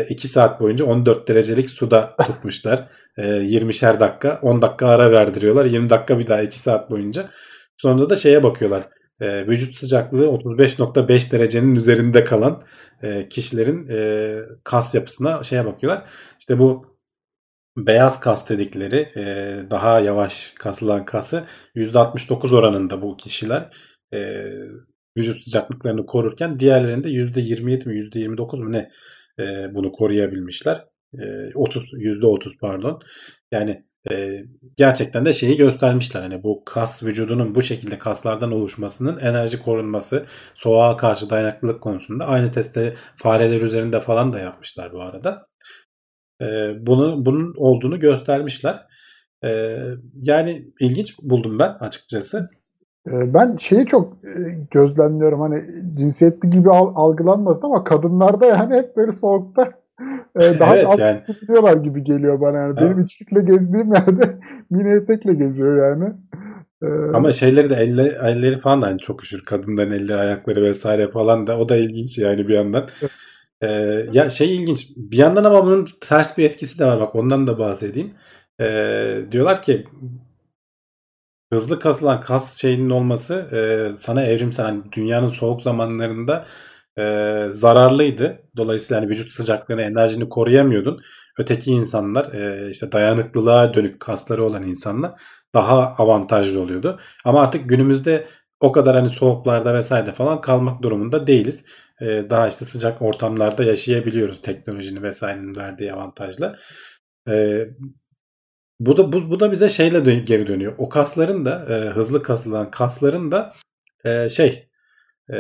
2 e, saat boyunca 14 derecelik suda tutmuşlar. 20'şer e, dakika 10 dakika ara verdiriyorlar. 20 dakika bir daha 2 saat boyunca. Sonra da şeye bakıyorlar. Vücut sıcaklığı 35.5 derecenin üzerinde kalan kişilerin kas yapısına şeye bakıyorlar. İşte bu beyaz kas dedikleri daha yavaş kasılan kası %69 oranında bu kişiler vücut sıcaklıklarını korurken diğerlerinde %27 mi %29 mu ne e, bunu koruyabilmişler. E, 30 %30 pardon. Yani e, gerçekten de şeyi göstermişler. Hani bu kas vücudunun bu şekilde kaslardan oluşmasının enerji korunması, soğuğa karşı dayanıklılık konusunda aynı testi fareler üzerinde falan da yapmışlar bu arada. E, bunu bunun olduğunu göstermişler. E, yani ilginç buldum ben açıkçası. Ben şeyi çok gözlemliyorum hani cinsiyetli gibi algılanmasın ama kadınlarda yani hep böyle soğukta e, daha evet, az yani. tutuyorlar gibi geliyor bana yani. Benim içlikle gezdiğim <laughs> yerde mini etekle geziyor yani. Ee, ama şeyleri de elleri, elleri falan da hani çok üşür. Kadınların elleri, ayakları vesaire falan da o da ilginç yani bir yandan. Ee, ya şey ilginç. Bir yandan ama bunun ters bir etkisi de var. Bak ondan da bahsedeyim. Ee, diyorlar ki hızlı kasılan kas şeyinin olması e, sana evrimsel hani dünyanın soğuk zamanlarında e, zararlıydı. Dolayısıyla hani vücut sıcaklığını, enerjini koruyamıyordun. Öteki insanlar e, işte dayanıklılığa dönük kasları olan insanlar daha avantajlı oluyordu. Ama artık günümüzde o kadar hani soğuklarda vesaire falan kalmak durumunda değiliz. E, daha işte sıcak ortamlarda yaşayabiliyoruz teknolojinin vesairenin verdiği avantajla. E, bu da bu, bu da bize şeyle dö- geri dönüyor. O kasların da e, hızlı kasılan kasların da e, şey e,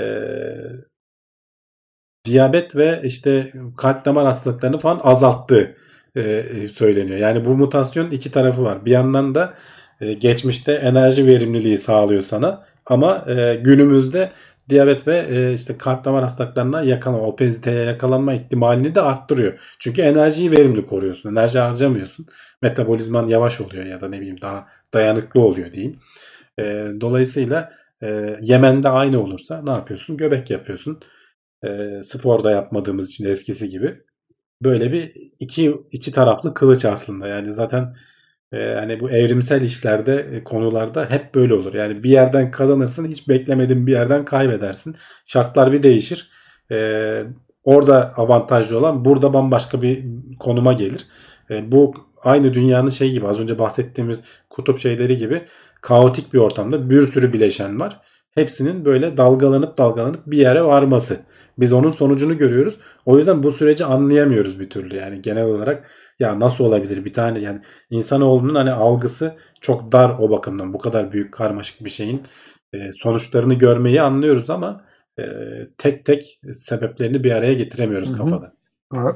diyabet ve işte kalp damar hastalıklarını falan azalttığı e, söyleniyor. Yani bu mutasyonun iki tarafı var. Bir yandan da e, geçmişte enerji verimliliği sağlıyor sana ama e, günümüzde diyabet ve e, işte kalp damar hastalıklarına yakalanma, obeziteye yakalanma ihtimalini de arttırıyor. Çünkü enerjiyi verimli koruyorsun. Enerji harcamıyorsun. Metabolizman yavaş oluyor ya da ne bileyim daha dayanıklı oluyor diyeyim. E, dolayısıyla e, Yemen'de aynı olursa ne yapıyorsun? Göbek yapıyorsun. E, sporda yapmadığımız için eskisi gibi. Böyle bir iki, iki taraflı kılıç aslında. Yani zaten e, hani bu evrimsel işlerde e, konularda hep böyle olur. Yani bir yerden kazanırsın hiç beklemediğin bir yerden kaybedersin. Şartlar bir değişir. E, orada avantajlı olan burada bambaşka bir konuma gelir. E, bu aynı dünyanın şey gibi az önce bahsettiğimiz kutup şeyleri gibi kaotik bir ortamda bir sürü bileşen var. Hepsinin böyle dalgalanıp dalgalanıp bir yere varması. Biz onun sonucunu görüyoruz. O yüzden bu süreci anlayamıyoruz bir türlü. Yani genel olarak ya nasıl olabilir bir tane yani insanoğlunun hani algısı çok dar o bakımdan. Bu kadar büyük karmaşık bir şeyin e, sonuçlarını görmeyi anlıyoruz ama e, tek tek sebeplerini bir araya getiremiyoruz kafada.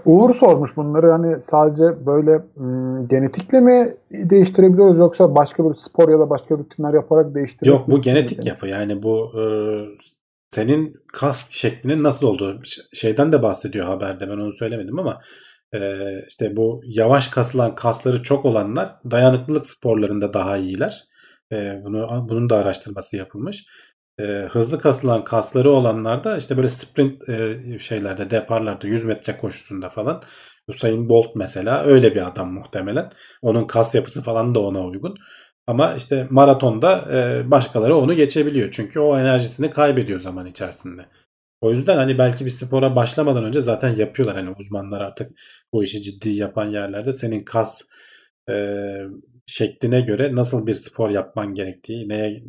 Uğur sormuş bunları hani sadece böyle m, genetikle mi değiştirebiliyoruz yoksa başka bir spor ya da başka rutinler yaparak değiştirebiliyoruz? Yok bu genetik yapı yani bu e, senin kas şeklinin nasıl olduğu şeyden de bahsediyor haberde ben onu söylemedim ama e, işte bu yavaş kasılan kasları çok olanlar dayanıklılık sporlarında daha iyiler. E, bunu bunun da araştırması yapılmış. E, hızlı kasılan kasları olanlar da işte böyle sprint e, şeylerde deparlarda 100 metre koşusunda falan Usain Bolt mesela öyle bir adam muhtemelen. Onun kas yapısı falan da ona uygun. Ama işte maratonda e, başkaları onu geçebiliyor. Çünkü o enerjisini kaybediyor zaman içerisinde. O yüzden hani belki bir spora başlamadan önce zaten yapıyorlar. Hani uzmanlar artık bu işi ciddi yapan yerlerde senin kas e, şekline göre nasıl bir spor yapman gerektiği, neye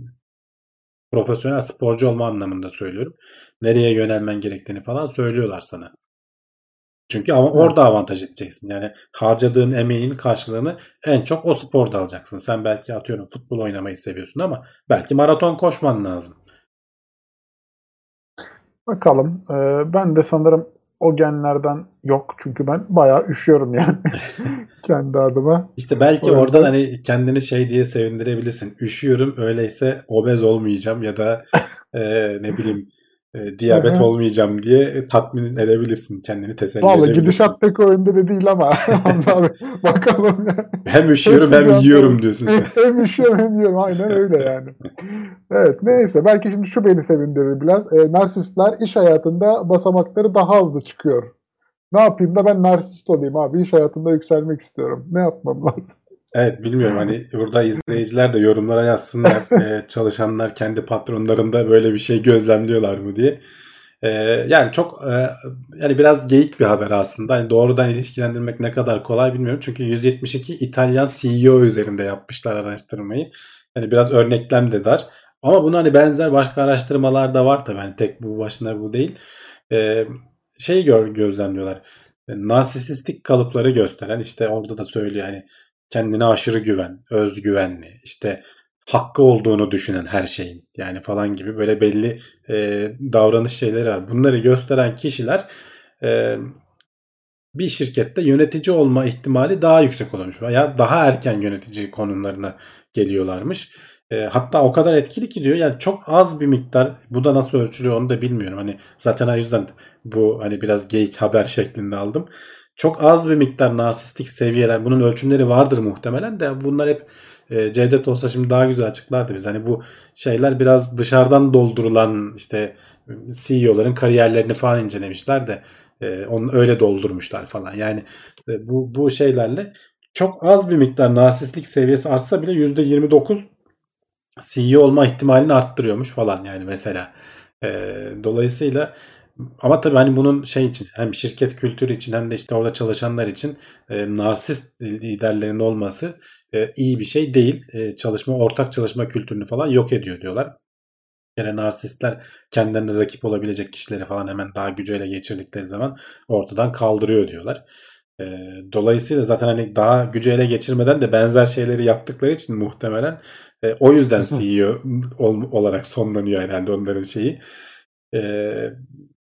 profesyonel sporcu olma anlamında söylüyorum. Nereye yönelmen gerektiğini falan söylüyorlar sana. Çünkü ama orada avantaj edeceksin. Yani harcadığın emeğin karşılığını en çok o sporda alacaksın. Sen belki atıyorum futbol oynamayı seviyorsun ama belki maraton koşman lazım. Bakalım. Ee, ben de sanırım o genlerden yok. Çünkü ben bayağı üşüyorum yani. <laughs> Kendi adıma. İşte belki O yüzden- oradan hani kendini şey diye sevindirebilirsin. Üşüyorum öyleyse obez olmayacağım ya da <laughs> e, ne bileyim e, diyabet Hı hı. olmayacağım diye tatmin edebilirsin. Kendini teselli Vallahi edebilirsin. gidişat pek o yönde de değil ama. <laughs> Abi bakalım. Hem üşüyorum hem Biraz yiyorum diyorsun sen. <laughs> hem üşüyorum hem yiyorum. Aynen öyle <laughs> yani. Evet neyse. Belki şimdi şu beni sevindirir biraz. E, narsistler iş hayatında basamakları daha hızlı çıkıyor. Ne yapayım da ben narsist olayım abi. İş hayatında yükselmek istiyorum. Ne yapmam lazım? Evet bilmiyorum hani burada izleyiciler de yorumlara yazsınlar. <laughs> Ee, çalışanlar kendi patronlarında böyle bir şey gözlemliyorlar mı diye. Ee, yani çok e, yani biraz geyik bir haber aslında. Hani doğrudan ilişkilendirmek ne kadar kolay bilmiyorum. Çünkü 172 İtalyan CEO üzerinde yapmışlar araştırmayı. Yani biraz örneklem de dar. Ama bunu hani benzer başka araştırmalar da var tabii. Hani tek bu başına bu değil. Ee, şey gör, gözlemliyorlar. Narsistik kalıpları gösteren işte orada da söylüyor hani kendine aşırı güven, özgüvenli, işte hakkı olduğunu düşünen her şeyin yani falan gibi böyle belli e, davranış şeyleri var. Bunları gösteren kişiler e, bir şirkette yönetici olma ihtimali daha yüksek olmuş veya daha erken yönetici konumlarına geliyorlarmış. E, hatta o kadar etkili ki diyor yani çok az bir miktar bu da nasıl ölçülüyor onu da bilmiyorum. Hani zaten o yüzden bu hani biraz geyik haber şeklinde aldım. Çok az bir miktar narsistik seviyeler bunun ölçümleri vardır muhtemelen de bunlar hep e, Cevdet olsa şimdi daha güzel açıklardı biz. Hani bu şeyler biraz dışarıdan doldurulan işte CEO'ların kariyerlerini falan incelemişler de e, onu öyle doldurmuşlar falan. Yani e, bu bu şeylerle çok az bir miktar narsistlik seviyesi artsa bile %29 CEO olma ihtimalini arttırıyormuş falan yani mesela. E, dolayısıyla ama tabii hani bunun şey için hem şirket kültürü için hem de işte orada çalışanlar için e, narsist liderlerin olması e, iyi bir şey değil. E, çalışma ortak çalışma kültürünü falan yok ediyor diyorlar. Kere narsistler kendilerine rakip olabilecek kişileri falan hemen daha gücü ele geçirdikleri zaman ortadan kaldırıyor diyorlar. E, dolayısıyla zaten hani daha gücü ele geçirmeden de benzer şeyleri yaptıkları için muhtemelen e, o yüzden CEO ol- olarak sonlanıyor herhalde onların şeyi. E,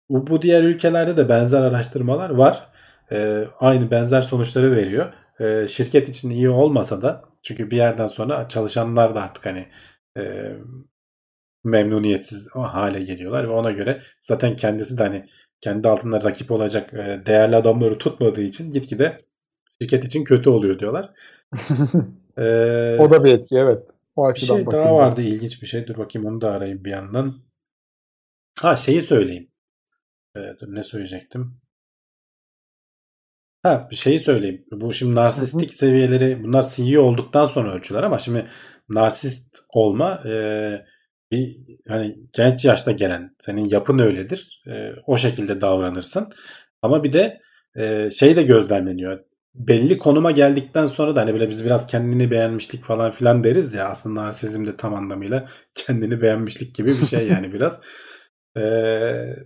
bu, diğer ülkelerde de benzer araştırmalar var. E, aynı benzer sonuçları veriyor. E, şirket için iyi olmasa da çünkü bir yerden sonra çalışanlar da artık hani e, memnuniyetsiz hale geliyorlar ve ona göre zaten kendisi de hani kendi altında rakip olacak e, değerli adamları tutmadığı için gitgide şirket için kötü oluyor diyorlar. <laughs> E, o da bir etki evet. O bir şey daha bakınca. vardı ilginç bir şey. Dur bakayım onu da arayayım bir yandan. Ha şeyi söyleyeyim. E, dur ne söyleyecektim? Ha bir şeyi söyleyeyim. Bu şimdi narsistik seviyeleri bunlar CEO olduktan sonra ölçüler ama şimdi narsist olma e, bir hani genç yaşta gelen senin yapın öyledir. E, o şekilde davranırsın. Ama bir de e, şey de gözlemleniyor. Belli konuma geldikten sonra da hani böyle biz biraz kendini beğenmişlik falan filan deriz ya aslında narsizm de tam anlamıyla <laughs> kendini beğenmişlik gibi bir şey yani biraz. Eee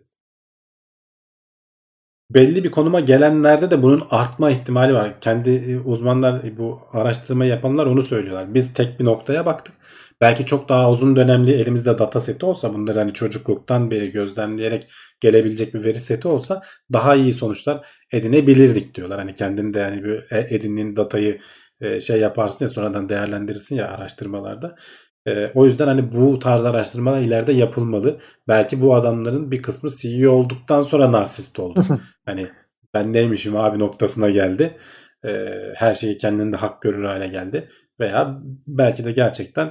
belli bir konuma gelenlerde de bunun artma ihtimali var. Kendi e, uzmanlar e, bu araştırma yapanlar onu söylüyorlar. Biz tek bir noktaya baktık. Belki çok daha uzun dönemli elimizde data seti olsa bunları hani çocukluktan beri gözlemleyerek gelebilecek bir veri seti olsa daha iyi sonuçlar edinebilirdik diyorlar. Hani kendinde yani bir e, edindiğin datayı şey yaparsın ya sonradan değerlendirirsin ya araştırmalarda. E, o yüzden hani bu tarz araştırmalar ileride yapılmalı. Belki bu adamların bir kısmı CEO olduktan sonra narsist oldu. hani ben neymişim abi noktasına geldi. E, her şeyi kendinde hak görür hale geldi. Veya belki de gerçekten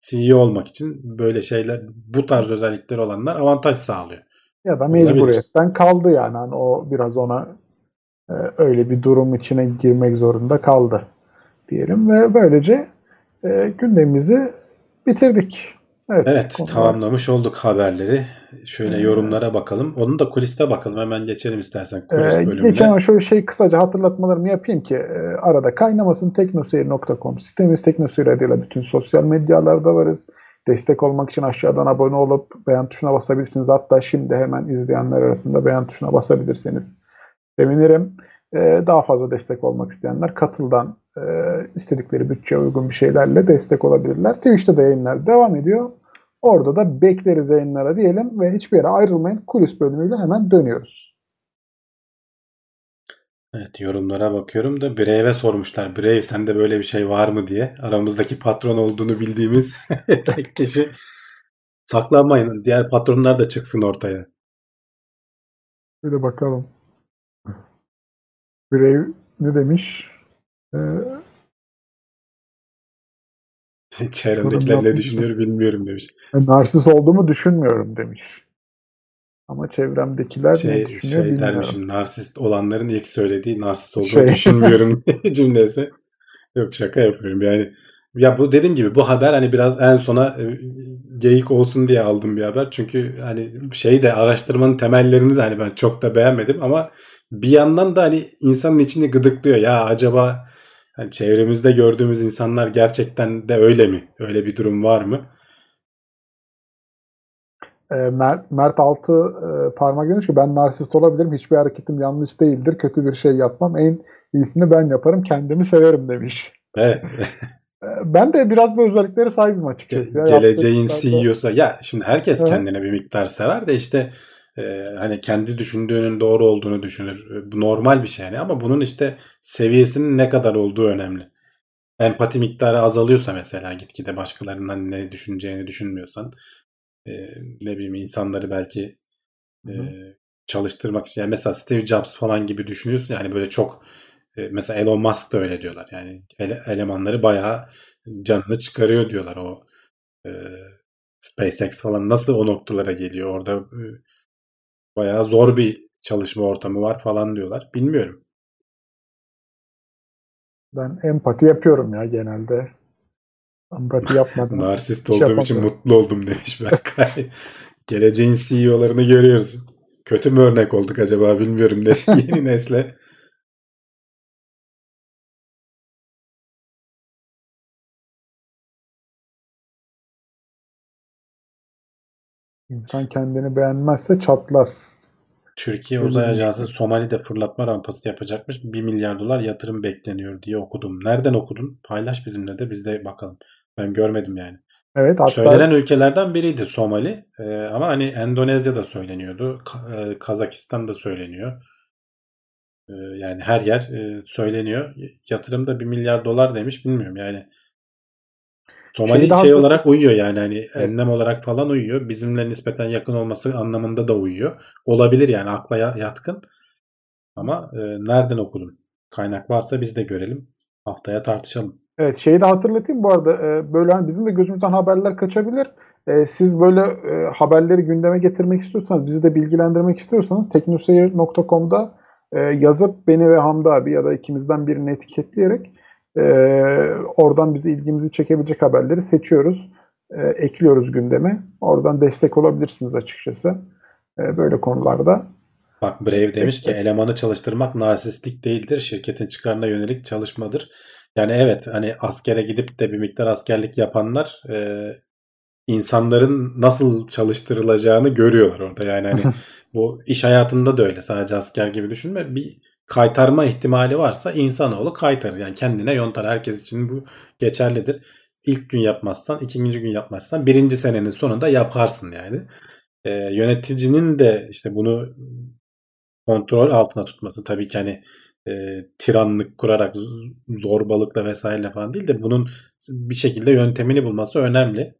CEO olmak için böyle şeyler bu tarz özellikleri olanlar avantaj sağlıyor. Ya da mecburiyetten kaldı yani. Hani o biraz ona e, öyle bir durum içine girmek zorunda kaldı diyelim ve böylece e, gündemimizi bitirdik. Evet, Evet konular- tamamlamış olduk haberleri. Şöyle Ee, yorumlara bakalım. Onun da kuliste bakalım. Hemen geçelim istersen kulis Ee, bölümüne. geçen ama şöyle şey kısaca hatırlatmalarımı yapayım ki e, arada kaynamasın teknoseyir.com sitemiz Teknoseyir adıyla bütün sosyal medyalarda varız. Destek olmak için aşağıdan abone olup beğen tuşuna basabilirsiniz. Hatta şimdi hemen izleyenler arasında beğen tuşuna basabilirseniz sevinirim. Ee, daha fazla destek olmak isteyenler katıldan e, istedikleri bütçeye uygun bir şeylerle destek olabilirler. Twitch'te de yayınlar devam ediyor. Orada da bekleriz yayınlara diyelim ve hiçbir yere ayrılmayın. Kulis bölümüyle hemen dönüyoruz. Evet yorumlara bakıyorum da Brave'e sormuşlar. Brave sende böyle bir şey var mı diye. Aramızdaki patron olduğunu bildiğimiz <laughs> tek kişi. Saklanmayın. Diğer patronlar da çıksın ortaya. Şöyle bakalım. Brave ne demiş? Ee, <laughs> Çevremdekiler ne düşünüyor bilmiyorum demiş. narsist olduğumu düşünmüyorum demiş. Ama çevremdekiler ne Şey, düşünüyor şey bilmiyorum. dermişim narsist olanların ilk söylediği narsist olduğunu Şey. düşünmüyorum <laughs> <laughs> cümlesi. Yok şaka yapıyorum yani. Ya bu dediğim gibi bu haber hani biraz en sona e, geyik olsun diye aldım bir haber. Çünkü hani şey de araştırmanın temellerini de hani ben çok da beğenmedim ama bir yandan da hani insanın içini gıdıklıyor. Ya acaba hani çevremizde gördüğümüz insanlar gerçekten de öyle mi? Öyle bir durum var mı? Ee, Mert, Mert Altı e, parmak demiş ki ben narsist olabilirim. Hiçbir hareketim yanlış değildir. Kötü bir şey yapmam. En iyisini ben yaparım. Kendimi severim demiş. Evet. <laughs> Ee, Ben de biraz bu özelliklere sahibim açıkçası. ya. geleceğin CEO'su ya şimdi herkes Evet. kendine bir miktar sever de işte e, hani kendi düşündüğünün doğru olduğunu düşünür. E, Bu normal bir şey yani ama bunun işte seviyesinin ne kadar olduğu önemli. Empati miktarı azalıyorsa mesela gitgide başkalarından ne düşüneceğini düşünmüyorsan e, ne bileyim insanları belki e, çalıştırmak için yani mesela Steve Jobs falan gibi düşünüyorsun yani böyle çok e, mesela Elon Musk da öyle diyorlar yani ele- elemanları bayağı canını çıkarıyor diyorlar o e, SpaceX falan nasıl o noktalara geliyor orada e, bayağı zor bir çalışma ortamı var falan diyorlar bilmiyorum. Ben empati yapıyorum ya genelde. Empati yapmadım. <laughs> Narsist olduğum için mutlu oldum demiş Berkay. <laughs> Geleceğin CEO'larını görüyoruz. Kötü mü örnek olduk acaba bilmiyorum <laughs> yeni nesle. İnsan kendini beğenmezse çatlar. Türkiye Uzay demiş. Ajansı Somali'de fırlatma rampası yapacakmış. 1 milyar dolar yatırım bekleniyor diye okudum. Nereden okudun? Paylaş bizimle de biz de bakalım. Ben görmedim yani. Evet hatta Söylenen ülkelerden biriydi Somali. Ee, ama hani Endonezya'da söyleniyordu. Ka- e, Kazakistan'da söyleniyor. Ee, yani her yer e, söyleniyor. Yatırım da 1 milyar dolar demiş. Bilmiyorum yani. Somali şey hazır- olarak uyuyor yani hani Evet. enlem olarak falan uyuyor. Bizimle nispeten yakın olması anlamında da uyuyor. Olabilir yani akla ya- yatkın. Ama e, nereden okudun? Kaynak varsa biz de görelim. Haftaya tartışalım. Evet şeyi de hatırlatayım bu arada e, böyle hani bizim de gözümüzden haberler kaçabilir. E, siz böyle e, haberleri gündeme getirmek istiyorsanız, bizi de bilgilendirmek istiyorsanız teknoseyir.com'da e, yazıp beni ve Hamdi abi ya da ikimizden birini etiketleyerek e, oradan bizi ilgimizi çekebilecek haberleri seçiyoruz. E, ekliyoruz gündeme. Oradan destek olabilirsiniz açıkçası. E, böyle konularda. Bak Brave demiş ki elemanı çalıştırmak narsistlik değildir. Şirketin çıkarına yönelik çalışmadır. Yani evet hani askere gidip de bir miktar askerlik yapanlar e, insanların nasıl çalıştırılacağını görüyorlar orada. Yani hani <laughs> bu iş hayatında da öyle. Sadece asker gibi düşünme. Bir kaytarma ihtimali varsa insanoğlu kaytarır. Yani kendine yontar. Herkes için bu geçerlidir. İlk gün yapmazsan, ikinci gün yapmazsan birinci senenin sonunda yaparsın yani. E, yöneticinin de işte bunu kontrol altına tutması tabii ki hani e, tiranlık kurarak zorbalıkla vesaire falan değil de bunun bir şekilde yöntemini bulması önemli.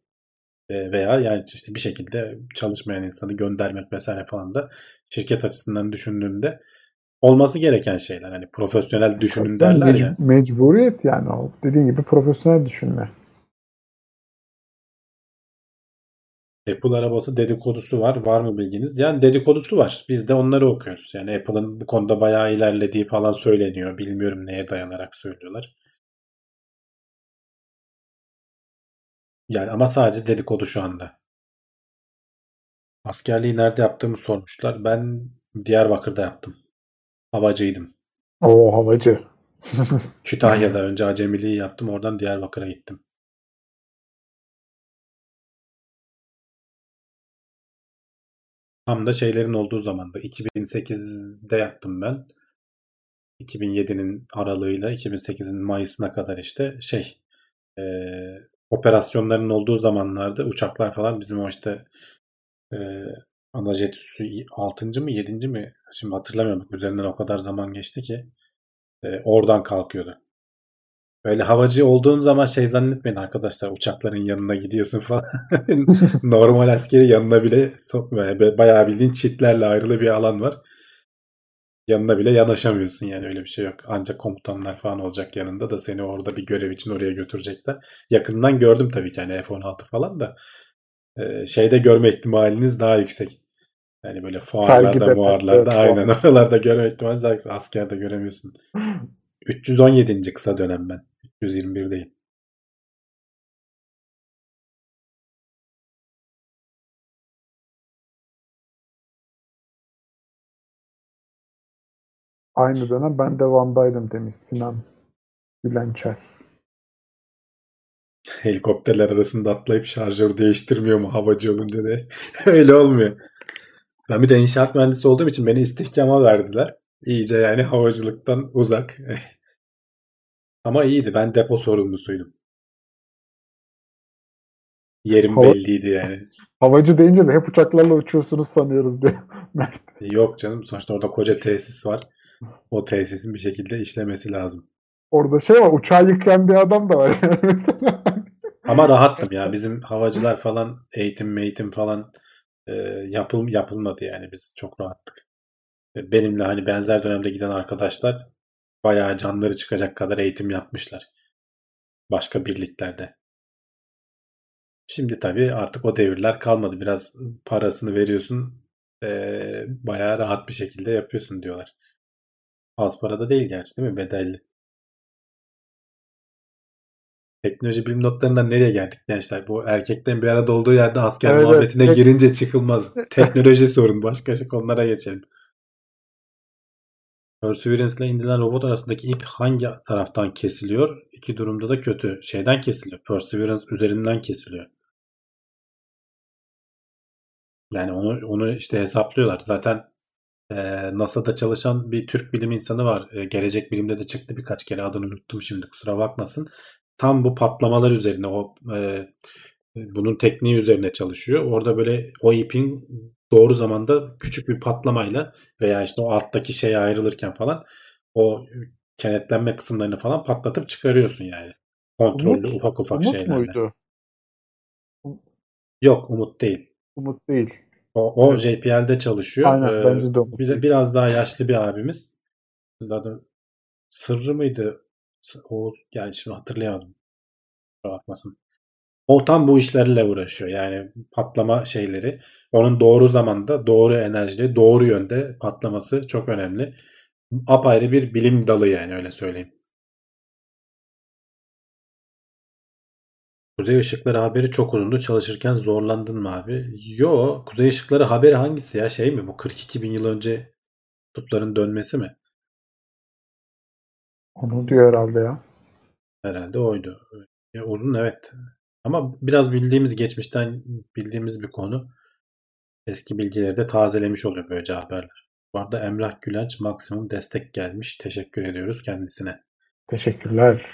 E, veya yani işte bir şekilde çalışmayan insanı göndermek vesaire falan da şirket açısından düşündüğünde olması gereken şeyler. Hani profesyonel düşünün Tabii derler mec- ya. Mecburiyet yani o. Dediğin gibi profesyonel düşünme. Apple arabası dedikodusu var. Var mı bilginiz? Yani dedikodusu var. Biz de onları okuyoruz. Yani Apple'ın bu konuda bayağı ilerlediği falan söyleniyor. Bilmiyorum neye dayanarak söylüyorlar. Yani ama sadece dedikodu şu anda. Askerliği nerede yaptığımı sormuşlar. Ben Diyarbakır'da yaptım. Havacıydım. O havacı. <laughs> Kütahya'da önce acemiliği yaptım. Oradan Diyarbakır'a gittim. Tam da şeylerin olduğu zamanda 2008'de yaptım ben. 2007'nin aralığıyla 2008'in Mayıs'ına kadar işte şey e, operasyonların olduğu zamanlarda uçaklar falan bizim o işte e, ana jet üssü 6. mı 7. mi şimdi hatırlamıyorum üzerinden o kadar zaman geçti ki E, oradan kalkıyordu. Böyle havacı olduğun zaman şey zannetmeyin arkadaşlar uçakların yanına gidiyorsun falan. <laughs> Normal askeri yanına bile sokmuyor. Bayağı bildiğin çitlerle ayrılı bir alan var. Yanına bile yanaşamıyorsun yani öyle bir şey yok. Ancak komutanlar falan olacak yanında da seni orada bir görev için oraya götürecekler. Yakından gördüm tabii ki hani F-16 falan da e, şeyde görme ihtimaliniz daha yüksek. Yani böyle fuarlarda, muarlarda aynen oralarda görme ihtimaliniz daha. Askerde göremiyorsun. <laughs> 317. kısa dönem ben. 321 değil. Aynı dönem ben de Van'daydım demiş Sinan Gülençer. Helikopterler arasında atlayıp şarjör değiştirmiyor mu havacı olunca de. <laughs> Öyle olmuyor. Ben bir de inşaat mühendisi olduğum için beni istihkama verdiler. İyice yani havacılıktan uzak. <laughs> Ama iyiydi. Ben depo sorumlusuydum. Yerim Hava... belliydi yani. <laughs> Havacı deyince de hep uçaklarla uçuyorsunuz sanıyoruz diye. <laughs> Yok canım. Sonuçta orada koca tesis var. O tesisin bir şekilde işlemesi lazım. Orada şey var. Uçağı yıkayan bir adam da var. Yani mesela. Ama rahattım ya. Bizim havacılar falan eğitim eğitim falan e, yapıl, yapılmadı yani. Biz çok rahattık. Benimle hani benzer dönemde giden arkadaşlar bayağı canları çıkacak kadar eğitim yapmışlar. Başka birliklerde. Şimdi tabii artık o devirler kalmadı. Biraz parasını veriyorsun e, bayağı rahat bir şekilde yapıyorsun diyorlar. Az parada değil gerçi değil mi? Bedelli. Teknoloji bilim notlarından nereye geldik gençler? Bu erkeklerin bir arada olduğu yerde asker evet, muhabbetine evet. girince çıkılmaz. <laughs> Teknoloji sorun. Başka şey konulara geçelim. Perseverance ile indirilen robot arasındaki ip hangi taraftan kesiliyor? İki durumda da kötü. Şeyden kesiliyor. Perseverance üzerinden kesiliyor. Yani onu onu işte hesaplıyorlar. Zaten e, NASA'da çalışan bir Türk bilim insanı var. E, gelecek bilimde de çıktı birkaç kere adını unuttum şimdi kusura bakmasın. Tam bu patlamalar üzerine o e, bunun tekniği üzerine çalışıyor. Orada böyle o ipin doğru zamanda küçük bir patlamayla veya işte o alttaki şey ayrılırken falan o kenetlenme kısımlarını falan patlatıp çıkarıyorsun yani. Kontrollü Umut, ufak ufak Umut şeylerle. muydu? Yok Umut değil. Umut değil. O, o evet. JPL'de çalışıyor. Aynen ee, bence de Umut. Bir, biraz daha yaşlı bir abimiz. Adı Sırrı mıydı? O yani şimdi hatırlayamadım. Bakmasın. O tam bu işlerle uğraşıyor. Yani patlama şeyleri. Onun doğru zamanda, doğru enerjide, doğru yönde patlaması çok önemli. Apayrı bir bilim dalı yani öyle söyleyeyim. Kuzey Işıkları haberi çok uzundu. Çalışırken zorlandın mı abi? Yo. Kuzey Işıkları haberi hangisi ya? Şey mi? Bu 42 bin yıl önce kutupların dönmesi mi? Onu diyor herhalde ya. Herhalde oydu. Ya uzun evet. Ama biraz bildiğimiz geçmişten bildiğimiz bir konu. Eski bilgileri de tazelemiş oluyor böylece haberler. Bu arada Emrah Gülenç maksimum destek gelmiş. Teşekkür ediyoruz kendisine. Teşekkürler.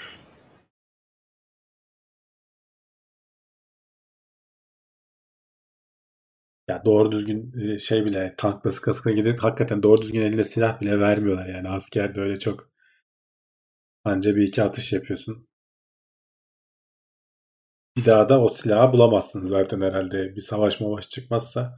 Ya doğru düzgün e, şey bile tankla sıka sıka gidip hakikaten doğru düzgün eline silah bile vermiyorlar yani askerde öyle çok anca bir iki atış yapıyorsun. Bir daha da o silahı bulamazsın zaten herhalde bir savaş mavaş çıkmazsa.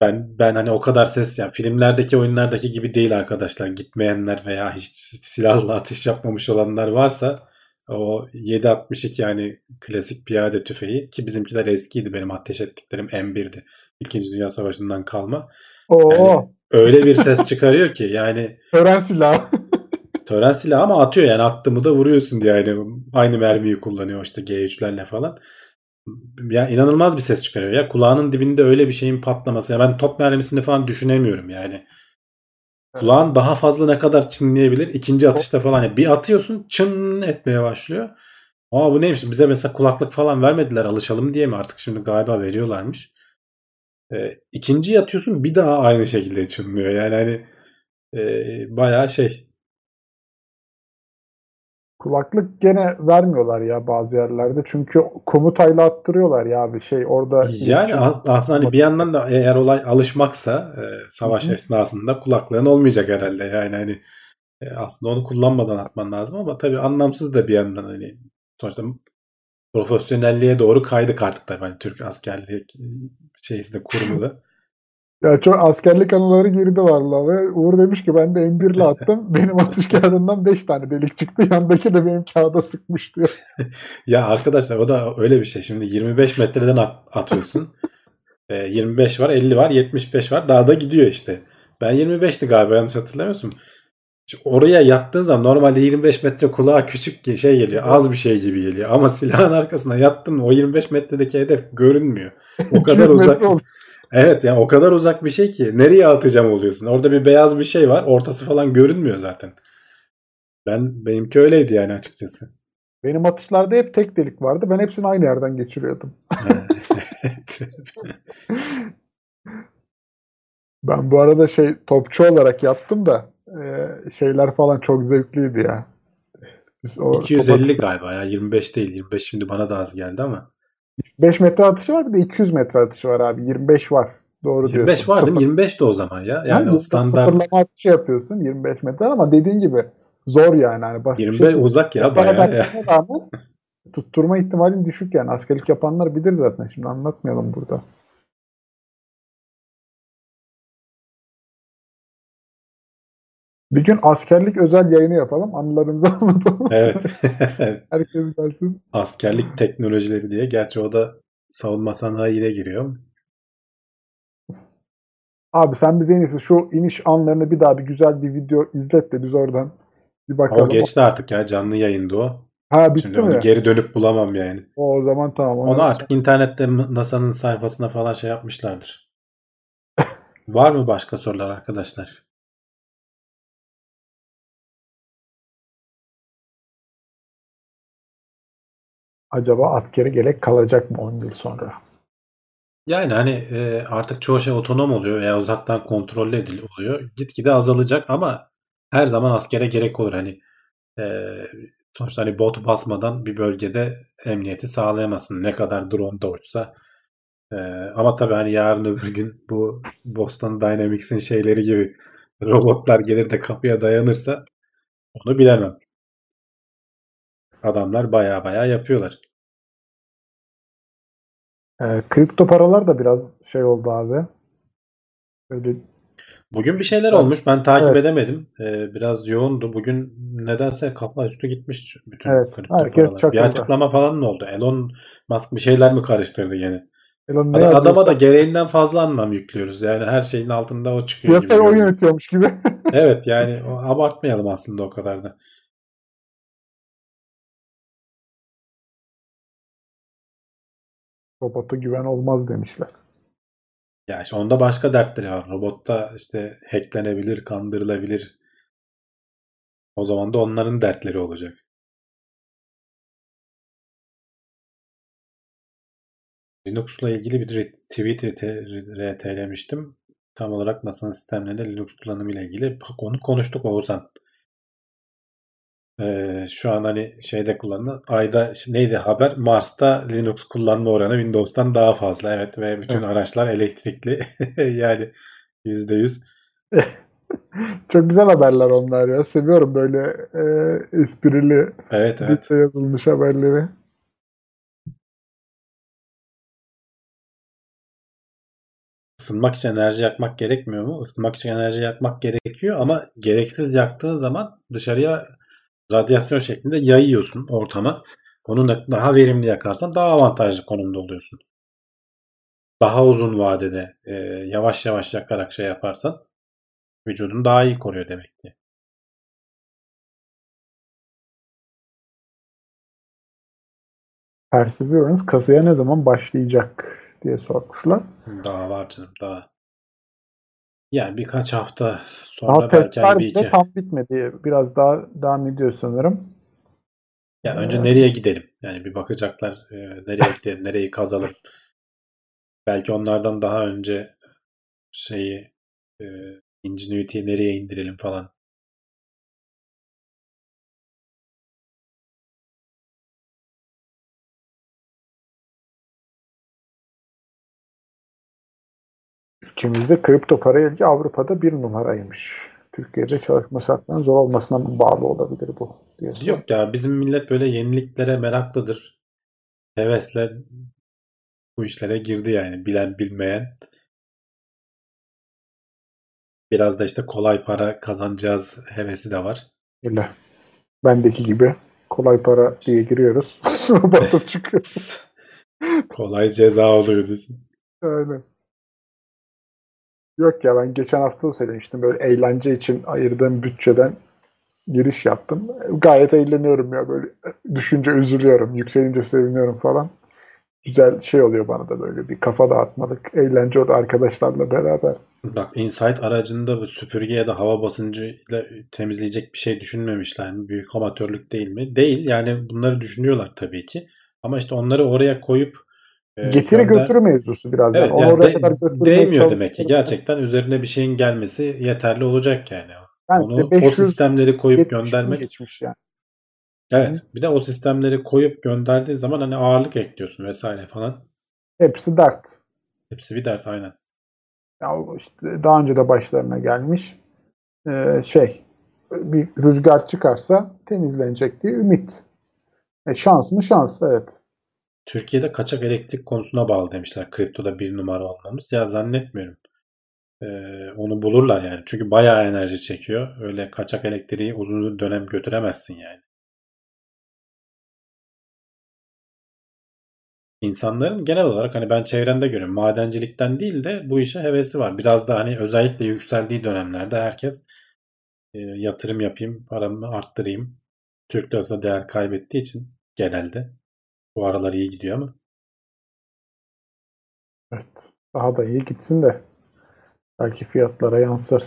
Ben ben hani o kadar ses yani filmlerdeki oyunlardaki gibi değil arkadaşlar. Gitmeyenler veya hiç silahla atış yapmamış olanlar varsa o 7.62 yani klasik piyade tüfeği ki bizimkiler eskiydi benim ateş ettiklerim M1'di. İkinci Dünya Savaşı'ndan kalma. Oo. Yani öyle bir ses çıkarıyor ki yani tören silahı. Tören silahı ama atıyor yani attığımı da vuruyorsun diye yani aynı mermiyi kullanıyor işte G3'lerle falan. Ya inanılmaz bir ses çıkarıyor ya kulağının dibinde öyle bir şeyin patlaması. Ya ben top mermisini falan düşünemiyorum yani. Kulağın daha fazla ne kadar çınlayabilir? İkinci atışta falan. Yani bir atıyorsun çın etmeye başlıyor. Aa bu neymiş? Bize mesela kulaklık falan vermediler alışalım diye mi? Artık şimdi galiba veriyorlarmış. Ee, ikinciyi atıyorsun bir daha aynı şekilde çınlıyor. Yani hani e, bayağı şey Kulaklık gene vermiyorlar ya bazı yerlerde. Çünkü komutayla attırıyorlar ya bir şey orada. Yani aslında hani bir yandan da eğer olay alışmaksa e, savaş Hı-hı. esnasında kulaklığın olmayacak herhalde. Yani hani E, aslında onu kullanmadan atman lazım ama tabii anlamsız da bir yandan hani sonuçta profesyonelliğe doğru kaydık artık tabii hani Türk askerlik şeysinde kurumu da. Ya çok askerlik anıları girdi vallahi ve Uğur demiş ki ben de M1 ile attım. <laughs> Benim atış kağıdından 5 tane delik çıktı. Yandaki de benim kağıda sıkmış diyor. <laughs> ya arkadaşlar o da öyle bir şey. Şimdi 25 metreden at, atıyorsun. <laughs> e, 25 var, 50 var, 75 var. Daha da gidiyor işte. Ben 25'ti galiba yanlış hatırlamıyorsun. Oraya yattığın zaman normalde 25 metre kulağa küçük şey geliyor. Az bir şey gibi geliyor. Ama silahın arkasına yattın o 25 metredeki hedef görünmüyor. O kadar uzak. Evet yani o kadar uzak bir şey ki nereye atacağım oluyorsun. Orada bir beyaz bir şey var. Ortası falan görünmüyor zaten. Ben benimki öyleydi yani açıkçası. Benim atışlarda hep tek delik vardı. Ben hepsini aynı yerden geçiriyordum. ben bu arada şey topçu olarak yaptım da e, şeyler falan çok zevkliydi ya. O 250 galiba ya 25 değil. 25 şimdi bana da az geldi ama. 5 metre atışı var bir de 200 metre atışı var abi. 25 var. Doğru 25 diyorsun. var değil mi? 25 de o zaman ya. Yani, yani o standart. Sıfırlama atışı yapıyorsun 25 metre ama dediğin gibi zor yani. Hani basit 25 şey uzak ya bayağı. Ya. Rağmen tutturma ihtimalin düşük yani. Askerlik yapanlar bilir zaten. Şimdi anlatmayalım burada. Bir gün askerlik özel yayını yapalım. Anılarımızı <laughs> anlatalım. Evet. <laughs> Herkes gelsin. Askerlik teknolojileri diye. Gerçi o da savunma sanayine giriyor. Abi sen bize en iyisi şu iniş anlarını bir daha bir güzel bir video izlet de biz oradan bir bakalım. O geçti artık ya canlı yayında o. Ha bitti Şimdi mi? onu geri dönüp bulamam yani. O, o zaman tamam. Onu, onu artık internette NASA'nın sayfasına falan şey yapmışlardır. <laughs> Var mı başka sorular arkadaşlar? Acaba askere gerek kalacak mı 10 yıl sonra? Yani hani e, artık çoğu şey otonom oluyor veya uzaktan kontrollü ediliyor. Gitgide azalacak ama her zaman askere gerek olur. Hani e, sonuçta hani bot basmadan bir bölgede emniyeti sağlayamazsın. Ne kadar drone da uçsa. E, ama tabii hani yarın öbür gün bu Boston Dynamics'in şeyleri gibi robotlar gelir de kapıya dayanırsa onu bilemem. Adamlar baya baya yapıyorlar. E, kripto paralar da biraz şey oldu abi. Öyle Bugün bir şeyler olmuş. Ben takip evet. edemedim. Ee, biraz yoğundu. Bugün nedense kafa üstü gitmiş bütün evet, herkes paralar. Bir açıklama falan mı oldu? Elon Musk bir şeyler mi karıştırdı yine? Elon ne Adama da gereğinden fazla anlam yüklüyoruz. Yani her şeyin altında o çıkıyor. Piyasayı o yönetiyormuş gibi. evet yani abartmayalım aslında o kadar da. Robota güven olmaz demişler. Ya işte onda başka dertleri var. Robotta işte hacklenebilir, kandırılabilir. O zaman da onların dertleri olacak. Linux'la ilgili bir tweet RT'lemiştim. Tam olarak NASA'nın sistemlerinde Linux kullanımı ile ilgili onu konuştuk Oğuzhan. Ee, şu an hani şeyde kullanılan ayda neydi haber Mars'ta Linux kullanma oranı Windows'tan daha fazla evet ve bütün evet. araçlar elektrikli <laughs> yani yüzde yüz. <laughs> Çok güzel haberler onlar ya seviyorum böyle e, esprili evet, evet. yazılmış haberleri. Isınmak için enerji yakmak gerekmiyor mu? Isınmak için enerji yakmak gerekiyor ama gereksiz yaktığın zaman dışarıya radyasyon şeklinde yayıyorsun ortama. Onu daha verimli yakarsan daha avantajlı konumda oluyorsun. Daha uzun vadede e, yavaş yavaş yakarak şey yaparsan vücudun daha iyi koruyor demek ki. Perseverance kasaya ne zaman başlayacak diye sormuşlar. Daha var canım daha. Yani birkaç hafta sonra daha belki hani bir iki. tam bitmedi. Biraz daha devam ediyor sanırım. Ya önce ee, nereye gidelim? Yani bir bakacaklar e, nereye gidelim, nereyi kazalım. Belki onlardan daha önce şeyi e, Ingenuity'yi nereye indirelim falan. Ülkemizde kripto para ilgi Avrupa'da bir numaraymış. Türkiye'de çalışma şartlarının zor olmasına bağlı olabilir bu? Diye Yok ya bizim millet böyle yeniliklere meraklıdır. Hevesle bu işlere girdi yani bilen bilmeyen. Biraz da işte kolay para kazanacağız hevesi de var. Öyle. Bendeki gibi kolay para diye giriyoruz. <laughs> Batıp çıkıyoruz. <laughs> kolay ceza oluyor diyorsun. Öyle. Yok ya ben geçen hafta da söylemiştim böyle eğlence için ayırdığım bütçeden giriş yaptım. Gayet eğleniyorum ya böyle düşünce üzülüyorum, yükselince seviniyorum falan. Güzel şey oluyor bana da böyle bir kafa dağıtmalık, eğlence orada arkadaşlarla beraber. Bak Insight aracında bu süpürge ya da hava basıncıyla temizleyecek bir şey düşünmemişler mi? Büyük amatörlük değil mi? Değil. Yani bunları düşünüyorlar tabii ki. Ama işte onları oraya koyup e, Getiri gönder- götürü mevzusu biraz. Evet, yani. yani oraya de- kadar değmiyor demek ki. Gerçekten üzerine bir şeyin gelmesi yeterli olacak yani. Yani Onu işte o 500 sistemleri koyup 70 gün göndermek. geçmiş yani. Evet. Bir de o sistemleri koyup gönderdiği zaman hani ağırlık ekliyorsun vesaire falan. Hepsi dert. Hepsi bir dert aynen. Ya işte daha önce de başlarına gelmiş Ee, şey bir rüzgar çıkarsa temizlenecek diye ümit. E, şans mı şans evet. Türkiye'de kaçak elektrik konusuna bağlı demişler. Kriptoda bir numara olmamız. Ya zannetmiyorum. Ee, onu bulurlar yani. Çünkü bayağı enerji çekiyor. Öyle kaçak elektriği uzun dönem götüremezsin yani. İnsanların genel olarak hani ben çevremde görüyorum madencilikten değil de bu işe hevesi var. Biraz da hani özellikle yükseldiği dönemlerde herkes e, yatırım yapayım, paramı arttırayım. Türk lirası da değer kaybettiği için genelde bu aralar iyi gidiyor ama Evet. Daha da iyi gitsin de belki fiyatlara yansır.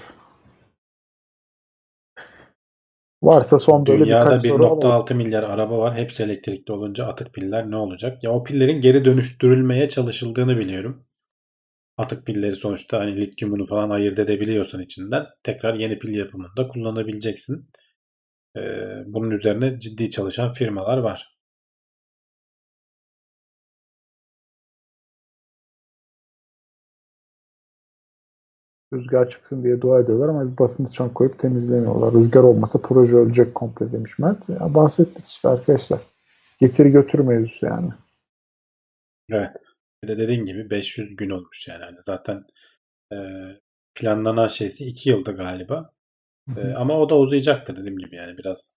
Varsa son böyle Dünyada birkaç soru alalım. 1.6 milyar araba var. Hepsi elektrikli olunca atık piller ne olacak? Ya o pillerin geri dönüştürülmeye çalışıldığını biliyorum. Atık pilleri sonuçta hani lityumunu falan ayırt edebiliyorsan içinden tekrar yeni pil yapımında kullanabileceksin. Ee, bunun üzerine ciddi çalışan firmalar var. Rüzgar çıksın diye dua ediyorlar ama bir basın çan koyup temizlemiyorlar. Rüzgar olmasa proje ölecek komple demiş Mert. Ya bahsettik işte arkadaşlar. Getiri götür mevzusu yani. Evet. Bir de dediğin gibi 500 gün olmuş yani. Hani zaten e, planlanan şeysi 2 yılda galiba. E, ama o da uzayacaktır dediğim gibi yani biraz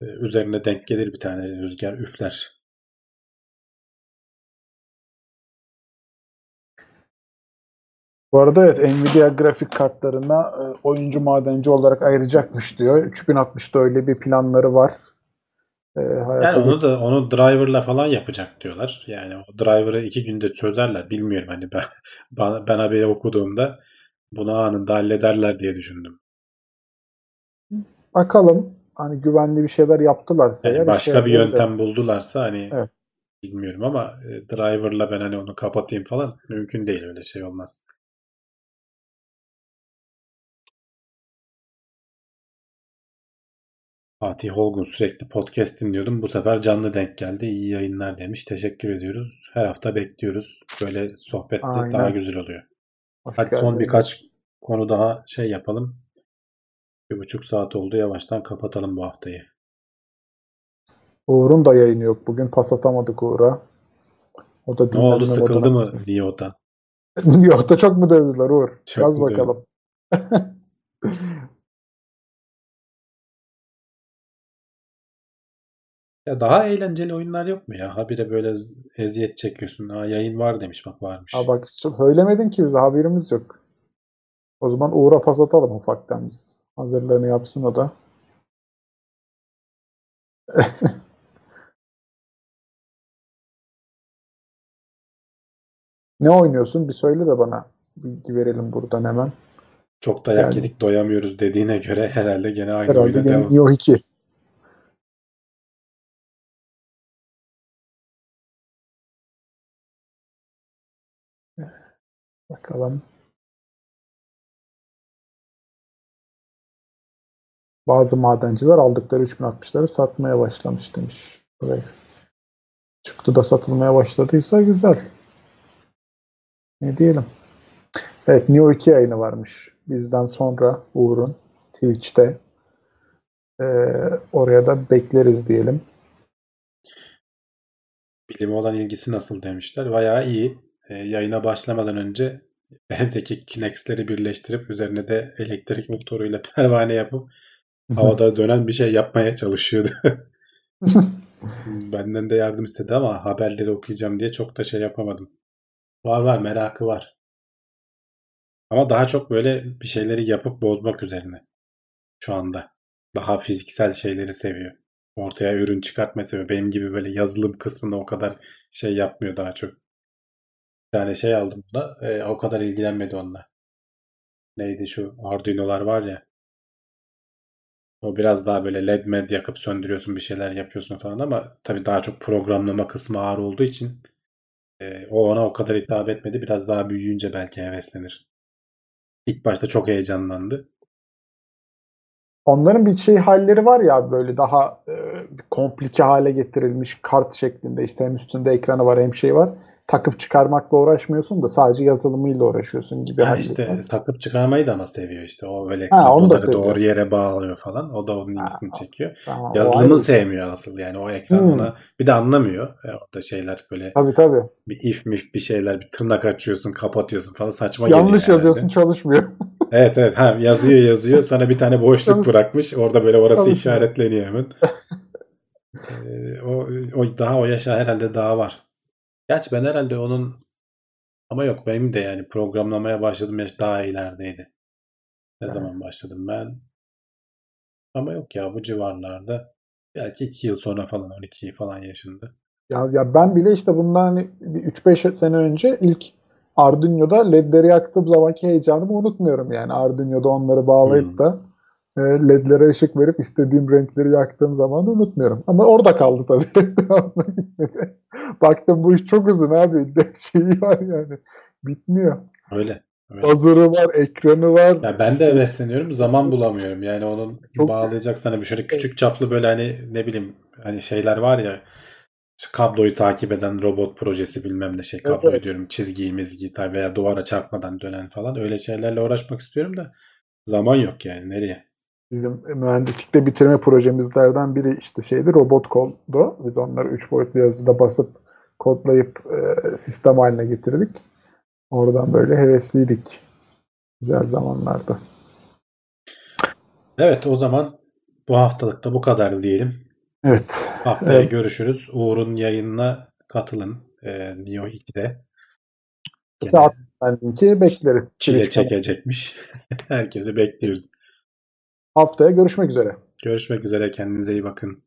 e, üzerine denk gelir bir tane rüzgar üfler. Bu arada evet Nvidia grafik kartlarına e, oyuncu madenci olarak ayıracakmış diyor. 3060'da öyle bir planları var. E, Yani onu da onu driver'la falan yapacak diyorlar. Yani o driver'ı iki günde çözerler. Bilmiyorum hani ben <laughs> ben, ben haberi okuduğumda bunu anında hallederler diye düşündüm. Bakalım hani güvenli bir şeyler yaptılarsa Yani başka bir yarayabilir. yöntem buldularsa hani Evet. bilmiyorum ama e, driver'la ben hani onu kapatayım falan mümkün değil öyle şey olmaz. Fatih Olgun sürekli podcast dinliyordum. Bu sefer canlı denk geldi. İyi yayınlar demiş. Teşekkür ediyoruz. Her hafta bekliyoruz. Böyle sohbet Aynen. daha güzel oluyor. Hoş Hadi son geldin. birkaç konu daha şey yapalım. Bir buçuk saat oldu. Yavaştan kapatalım bu haftayı. Uğur'un da yayını yok. Bugün pas atamadık Uğur'a. O da Ne oldu? Sıkıldı mı Nio'dan? <laughs> yok da çok mu dövdüler Uğur? Çok Yaz bakalım. <laughs> Ya daha eğlenceli oyunlar yok mu ya? Habire böyle eziyet çekiyorsun. Ha yayın var demiş bak varmış. Ha bak söylemedin ki bize haberimiz yok. O zaman Uğur'a pas atalım ufaktan biz. Hazırlığını yapsın o da. <laughs> ne oynuyorsun? Bir söyle de bana bilgi verelim buradan hemen. Çok dayak Yani- yedik doyamıyoruz dediğine göre herhalde gene aynı Herhalde oyuna devam. Nioh 2. Bakalım. Bazı madenciler aldıkları 3060'ları satmaya başlamış demiş. Buraya. Çıktı da satılmaya başladıysa güzel. Ne diyelim. Evet Neo 2 yayını varmış. bizden sonra Uğur'un Twitch'te. Ee, oraya da bekleriz diyelim. Bilime olan ilgisi nasıl demişler. Bayağı iyi. E, yayına başlamadan önce <laughs> evdeki Kinex'leri birleştirip üzerine de elektrik motoruyla <laughs> pervane yapıp havada dönen bir şey yapmaya çalışıyordu. <laughs> Benden de yardım istedi ama haberleri okuyacağım diye çok da şey yapamadım. Var var merakı var. Ama daha çok böyle bir şeyleri yapıp bozmak üzerine. Şu anda. Daha fiziksel şeyleri seviyor. Ortaya ürün çıkartmayı seviyor. Benim gibi böyle yazılım kısmında o kadar şey yapmıyor daha çok. Tane şey aldım buna. E, o kadar ilgilenmedi onunla. Neydi şu Arduino'lar var ya. O biraz daha böyle led med yakıp söndürüyorsun bir şeyler yapıyorsun falan ama tabii daha çok programlama kısmı ağır olduğu için e, o ona o kadar hitap etmedi. Biraz daha büyüyünce belki heveslenir. İlk başta çok heyecanlandı. Onların bir şey halleri var ya böyle daha e, komplike hale getirilmiş kart şeklinde işte hem üstünde ekranı var hem şey var. Takıp çıkarmakla uğraşmıyorsun da sadece yazılımıyla uğraşıyorsun gibi. Ya işte var. takıp çıkarmayı da ama seviyor işte. O böyle Ha, onu da doğru yere bağlıyor falan. O da onun ilgisini çekiyor. Tamam, Yazılımı ayrı. sevmiyor asıl yani o ekran Hmm. ona bir de anlamıyor. E, orada şeyler böyle Tabii tabii. bir if mif bir şeyler bir tırnak açıyorsun kapatıyorsun falan saçma geliyor Yanlış herhalde. yazıyorsun çalışmıyor. <laughs> Evet evet ha, yazıyor yazıyor sonra bir tane boşluk bırakmış orada böyle orası işaretleniyor hemen. Ee, <laughs> o, o daha o yaşa herhalde daha var. Gerçi ben herhalde onun ama yok benim de yani programlamaya başladığım yaş daha ilerideydi. Ne Evet. zaman başladım ben? Ama yok ya bu civarlarda belki 2 yıl sonra falan 12 falan yaşında. Ya, ya ben bile işte bundan hani bir 3-5 sene önce ilk Arduino'da ledleri yaktığım zamanki heyecanımı unutmuyorum yani. Arduino'da onları bağlayıp Hmm. da ledlere ışık verip istediğim renkleri yaktığım zamanı unutmuyorum. Ama orada kaldı tabii. <laughs> Baktım bu iş çok uzun abi. <laughs> Şeyi var yani. Bitmiyor. Öyle. öyle. Hazırı var, ekranı var. Ya ben de hevesleniyorum zaman bulamıyorum. Yani onun Çok- bağlayacak sana bir şöyle küçük çaplı böyle hani ne bileyim hani şeyler var ya kabloyu takip eden robot projesi bilmem ne şey Evet, kabloyu evet. diyorum çizgiyi mizgiyi tabii veya duvara çarpmadan dönen falan öyle şeylerle uğraşmak istiyorum da zaman yok yani nereye? Bizim mühendislikte bitirme projemizlerden biri işte şeydi robot koldu. Biz onları 3 boyutlu yazıda basıp kodlayıp e, sistem haline getirdik. Oradan böyle hevesliydik. Güzel zamanlarda. Evet o zaman bu haftalık da bu kadar diyelim. Evet. Haftaya Evet. görüşürüz. Uğur'un yayınına katılın. E, Neo 2'de. Gene Saat linki bekleriz. çile çekecekmiş. <laughs> Herkesi bekliyoruz. Haftaya görüşmek üzere. Görüşmek üzere. Kendinize iyi bakın.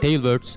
Tailwords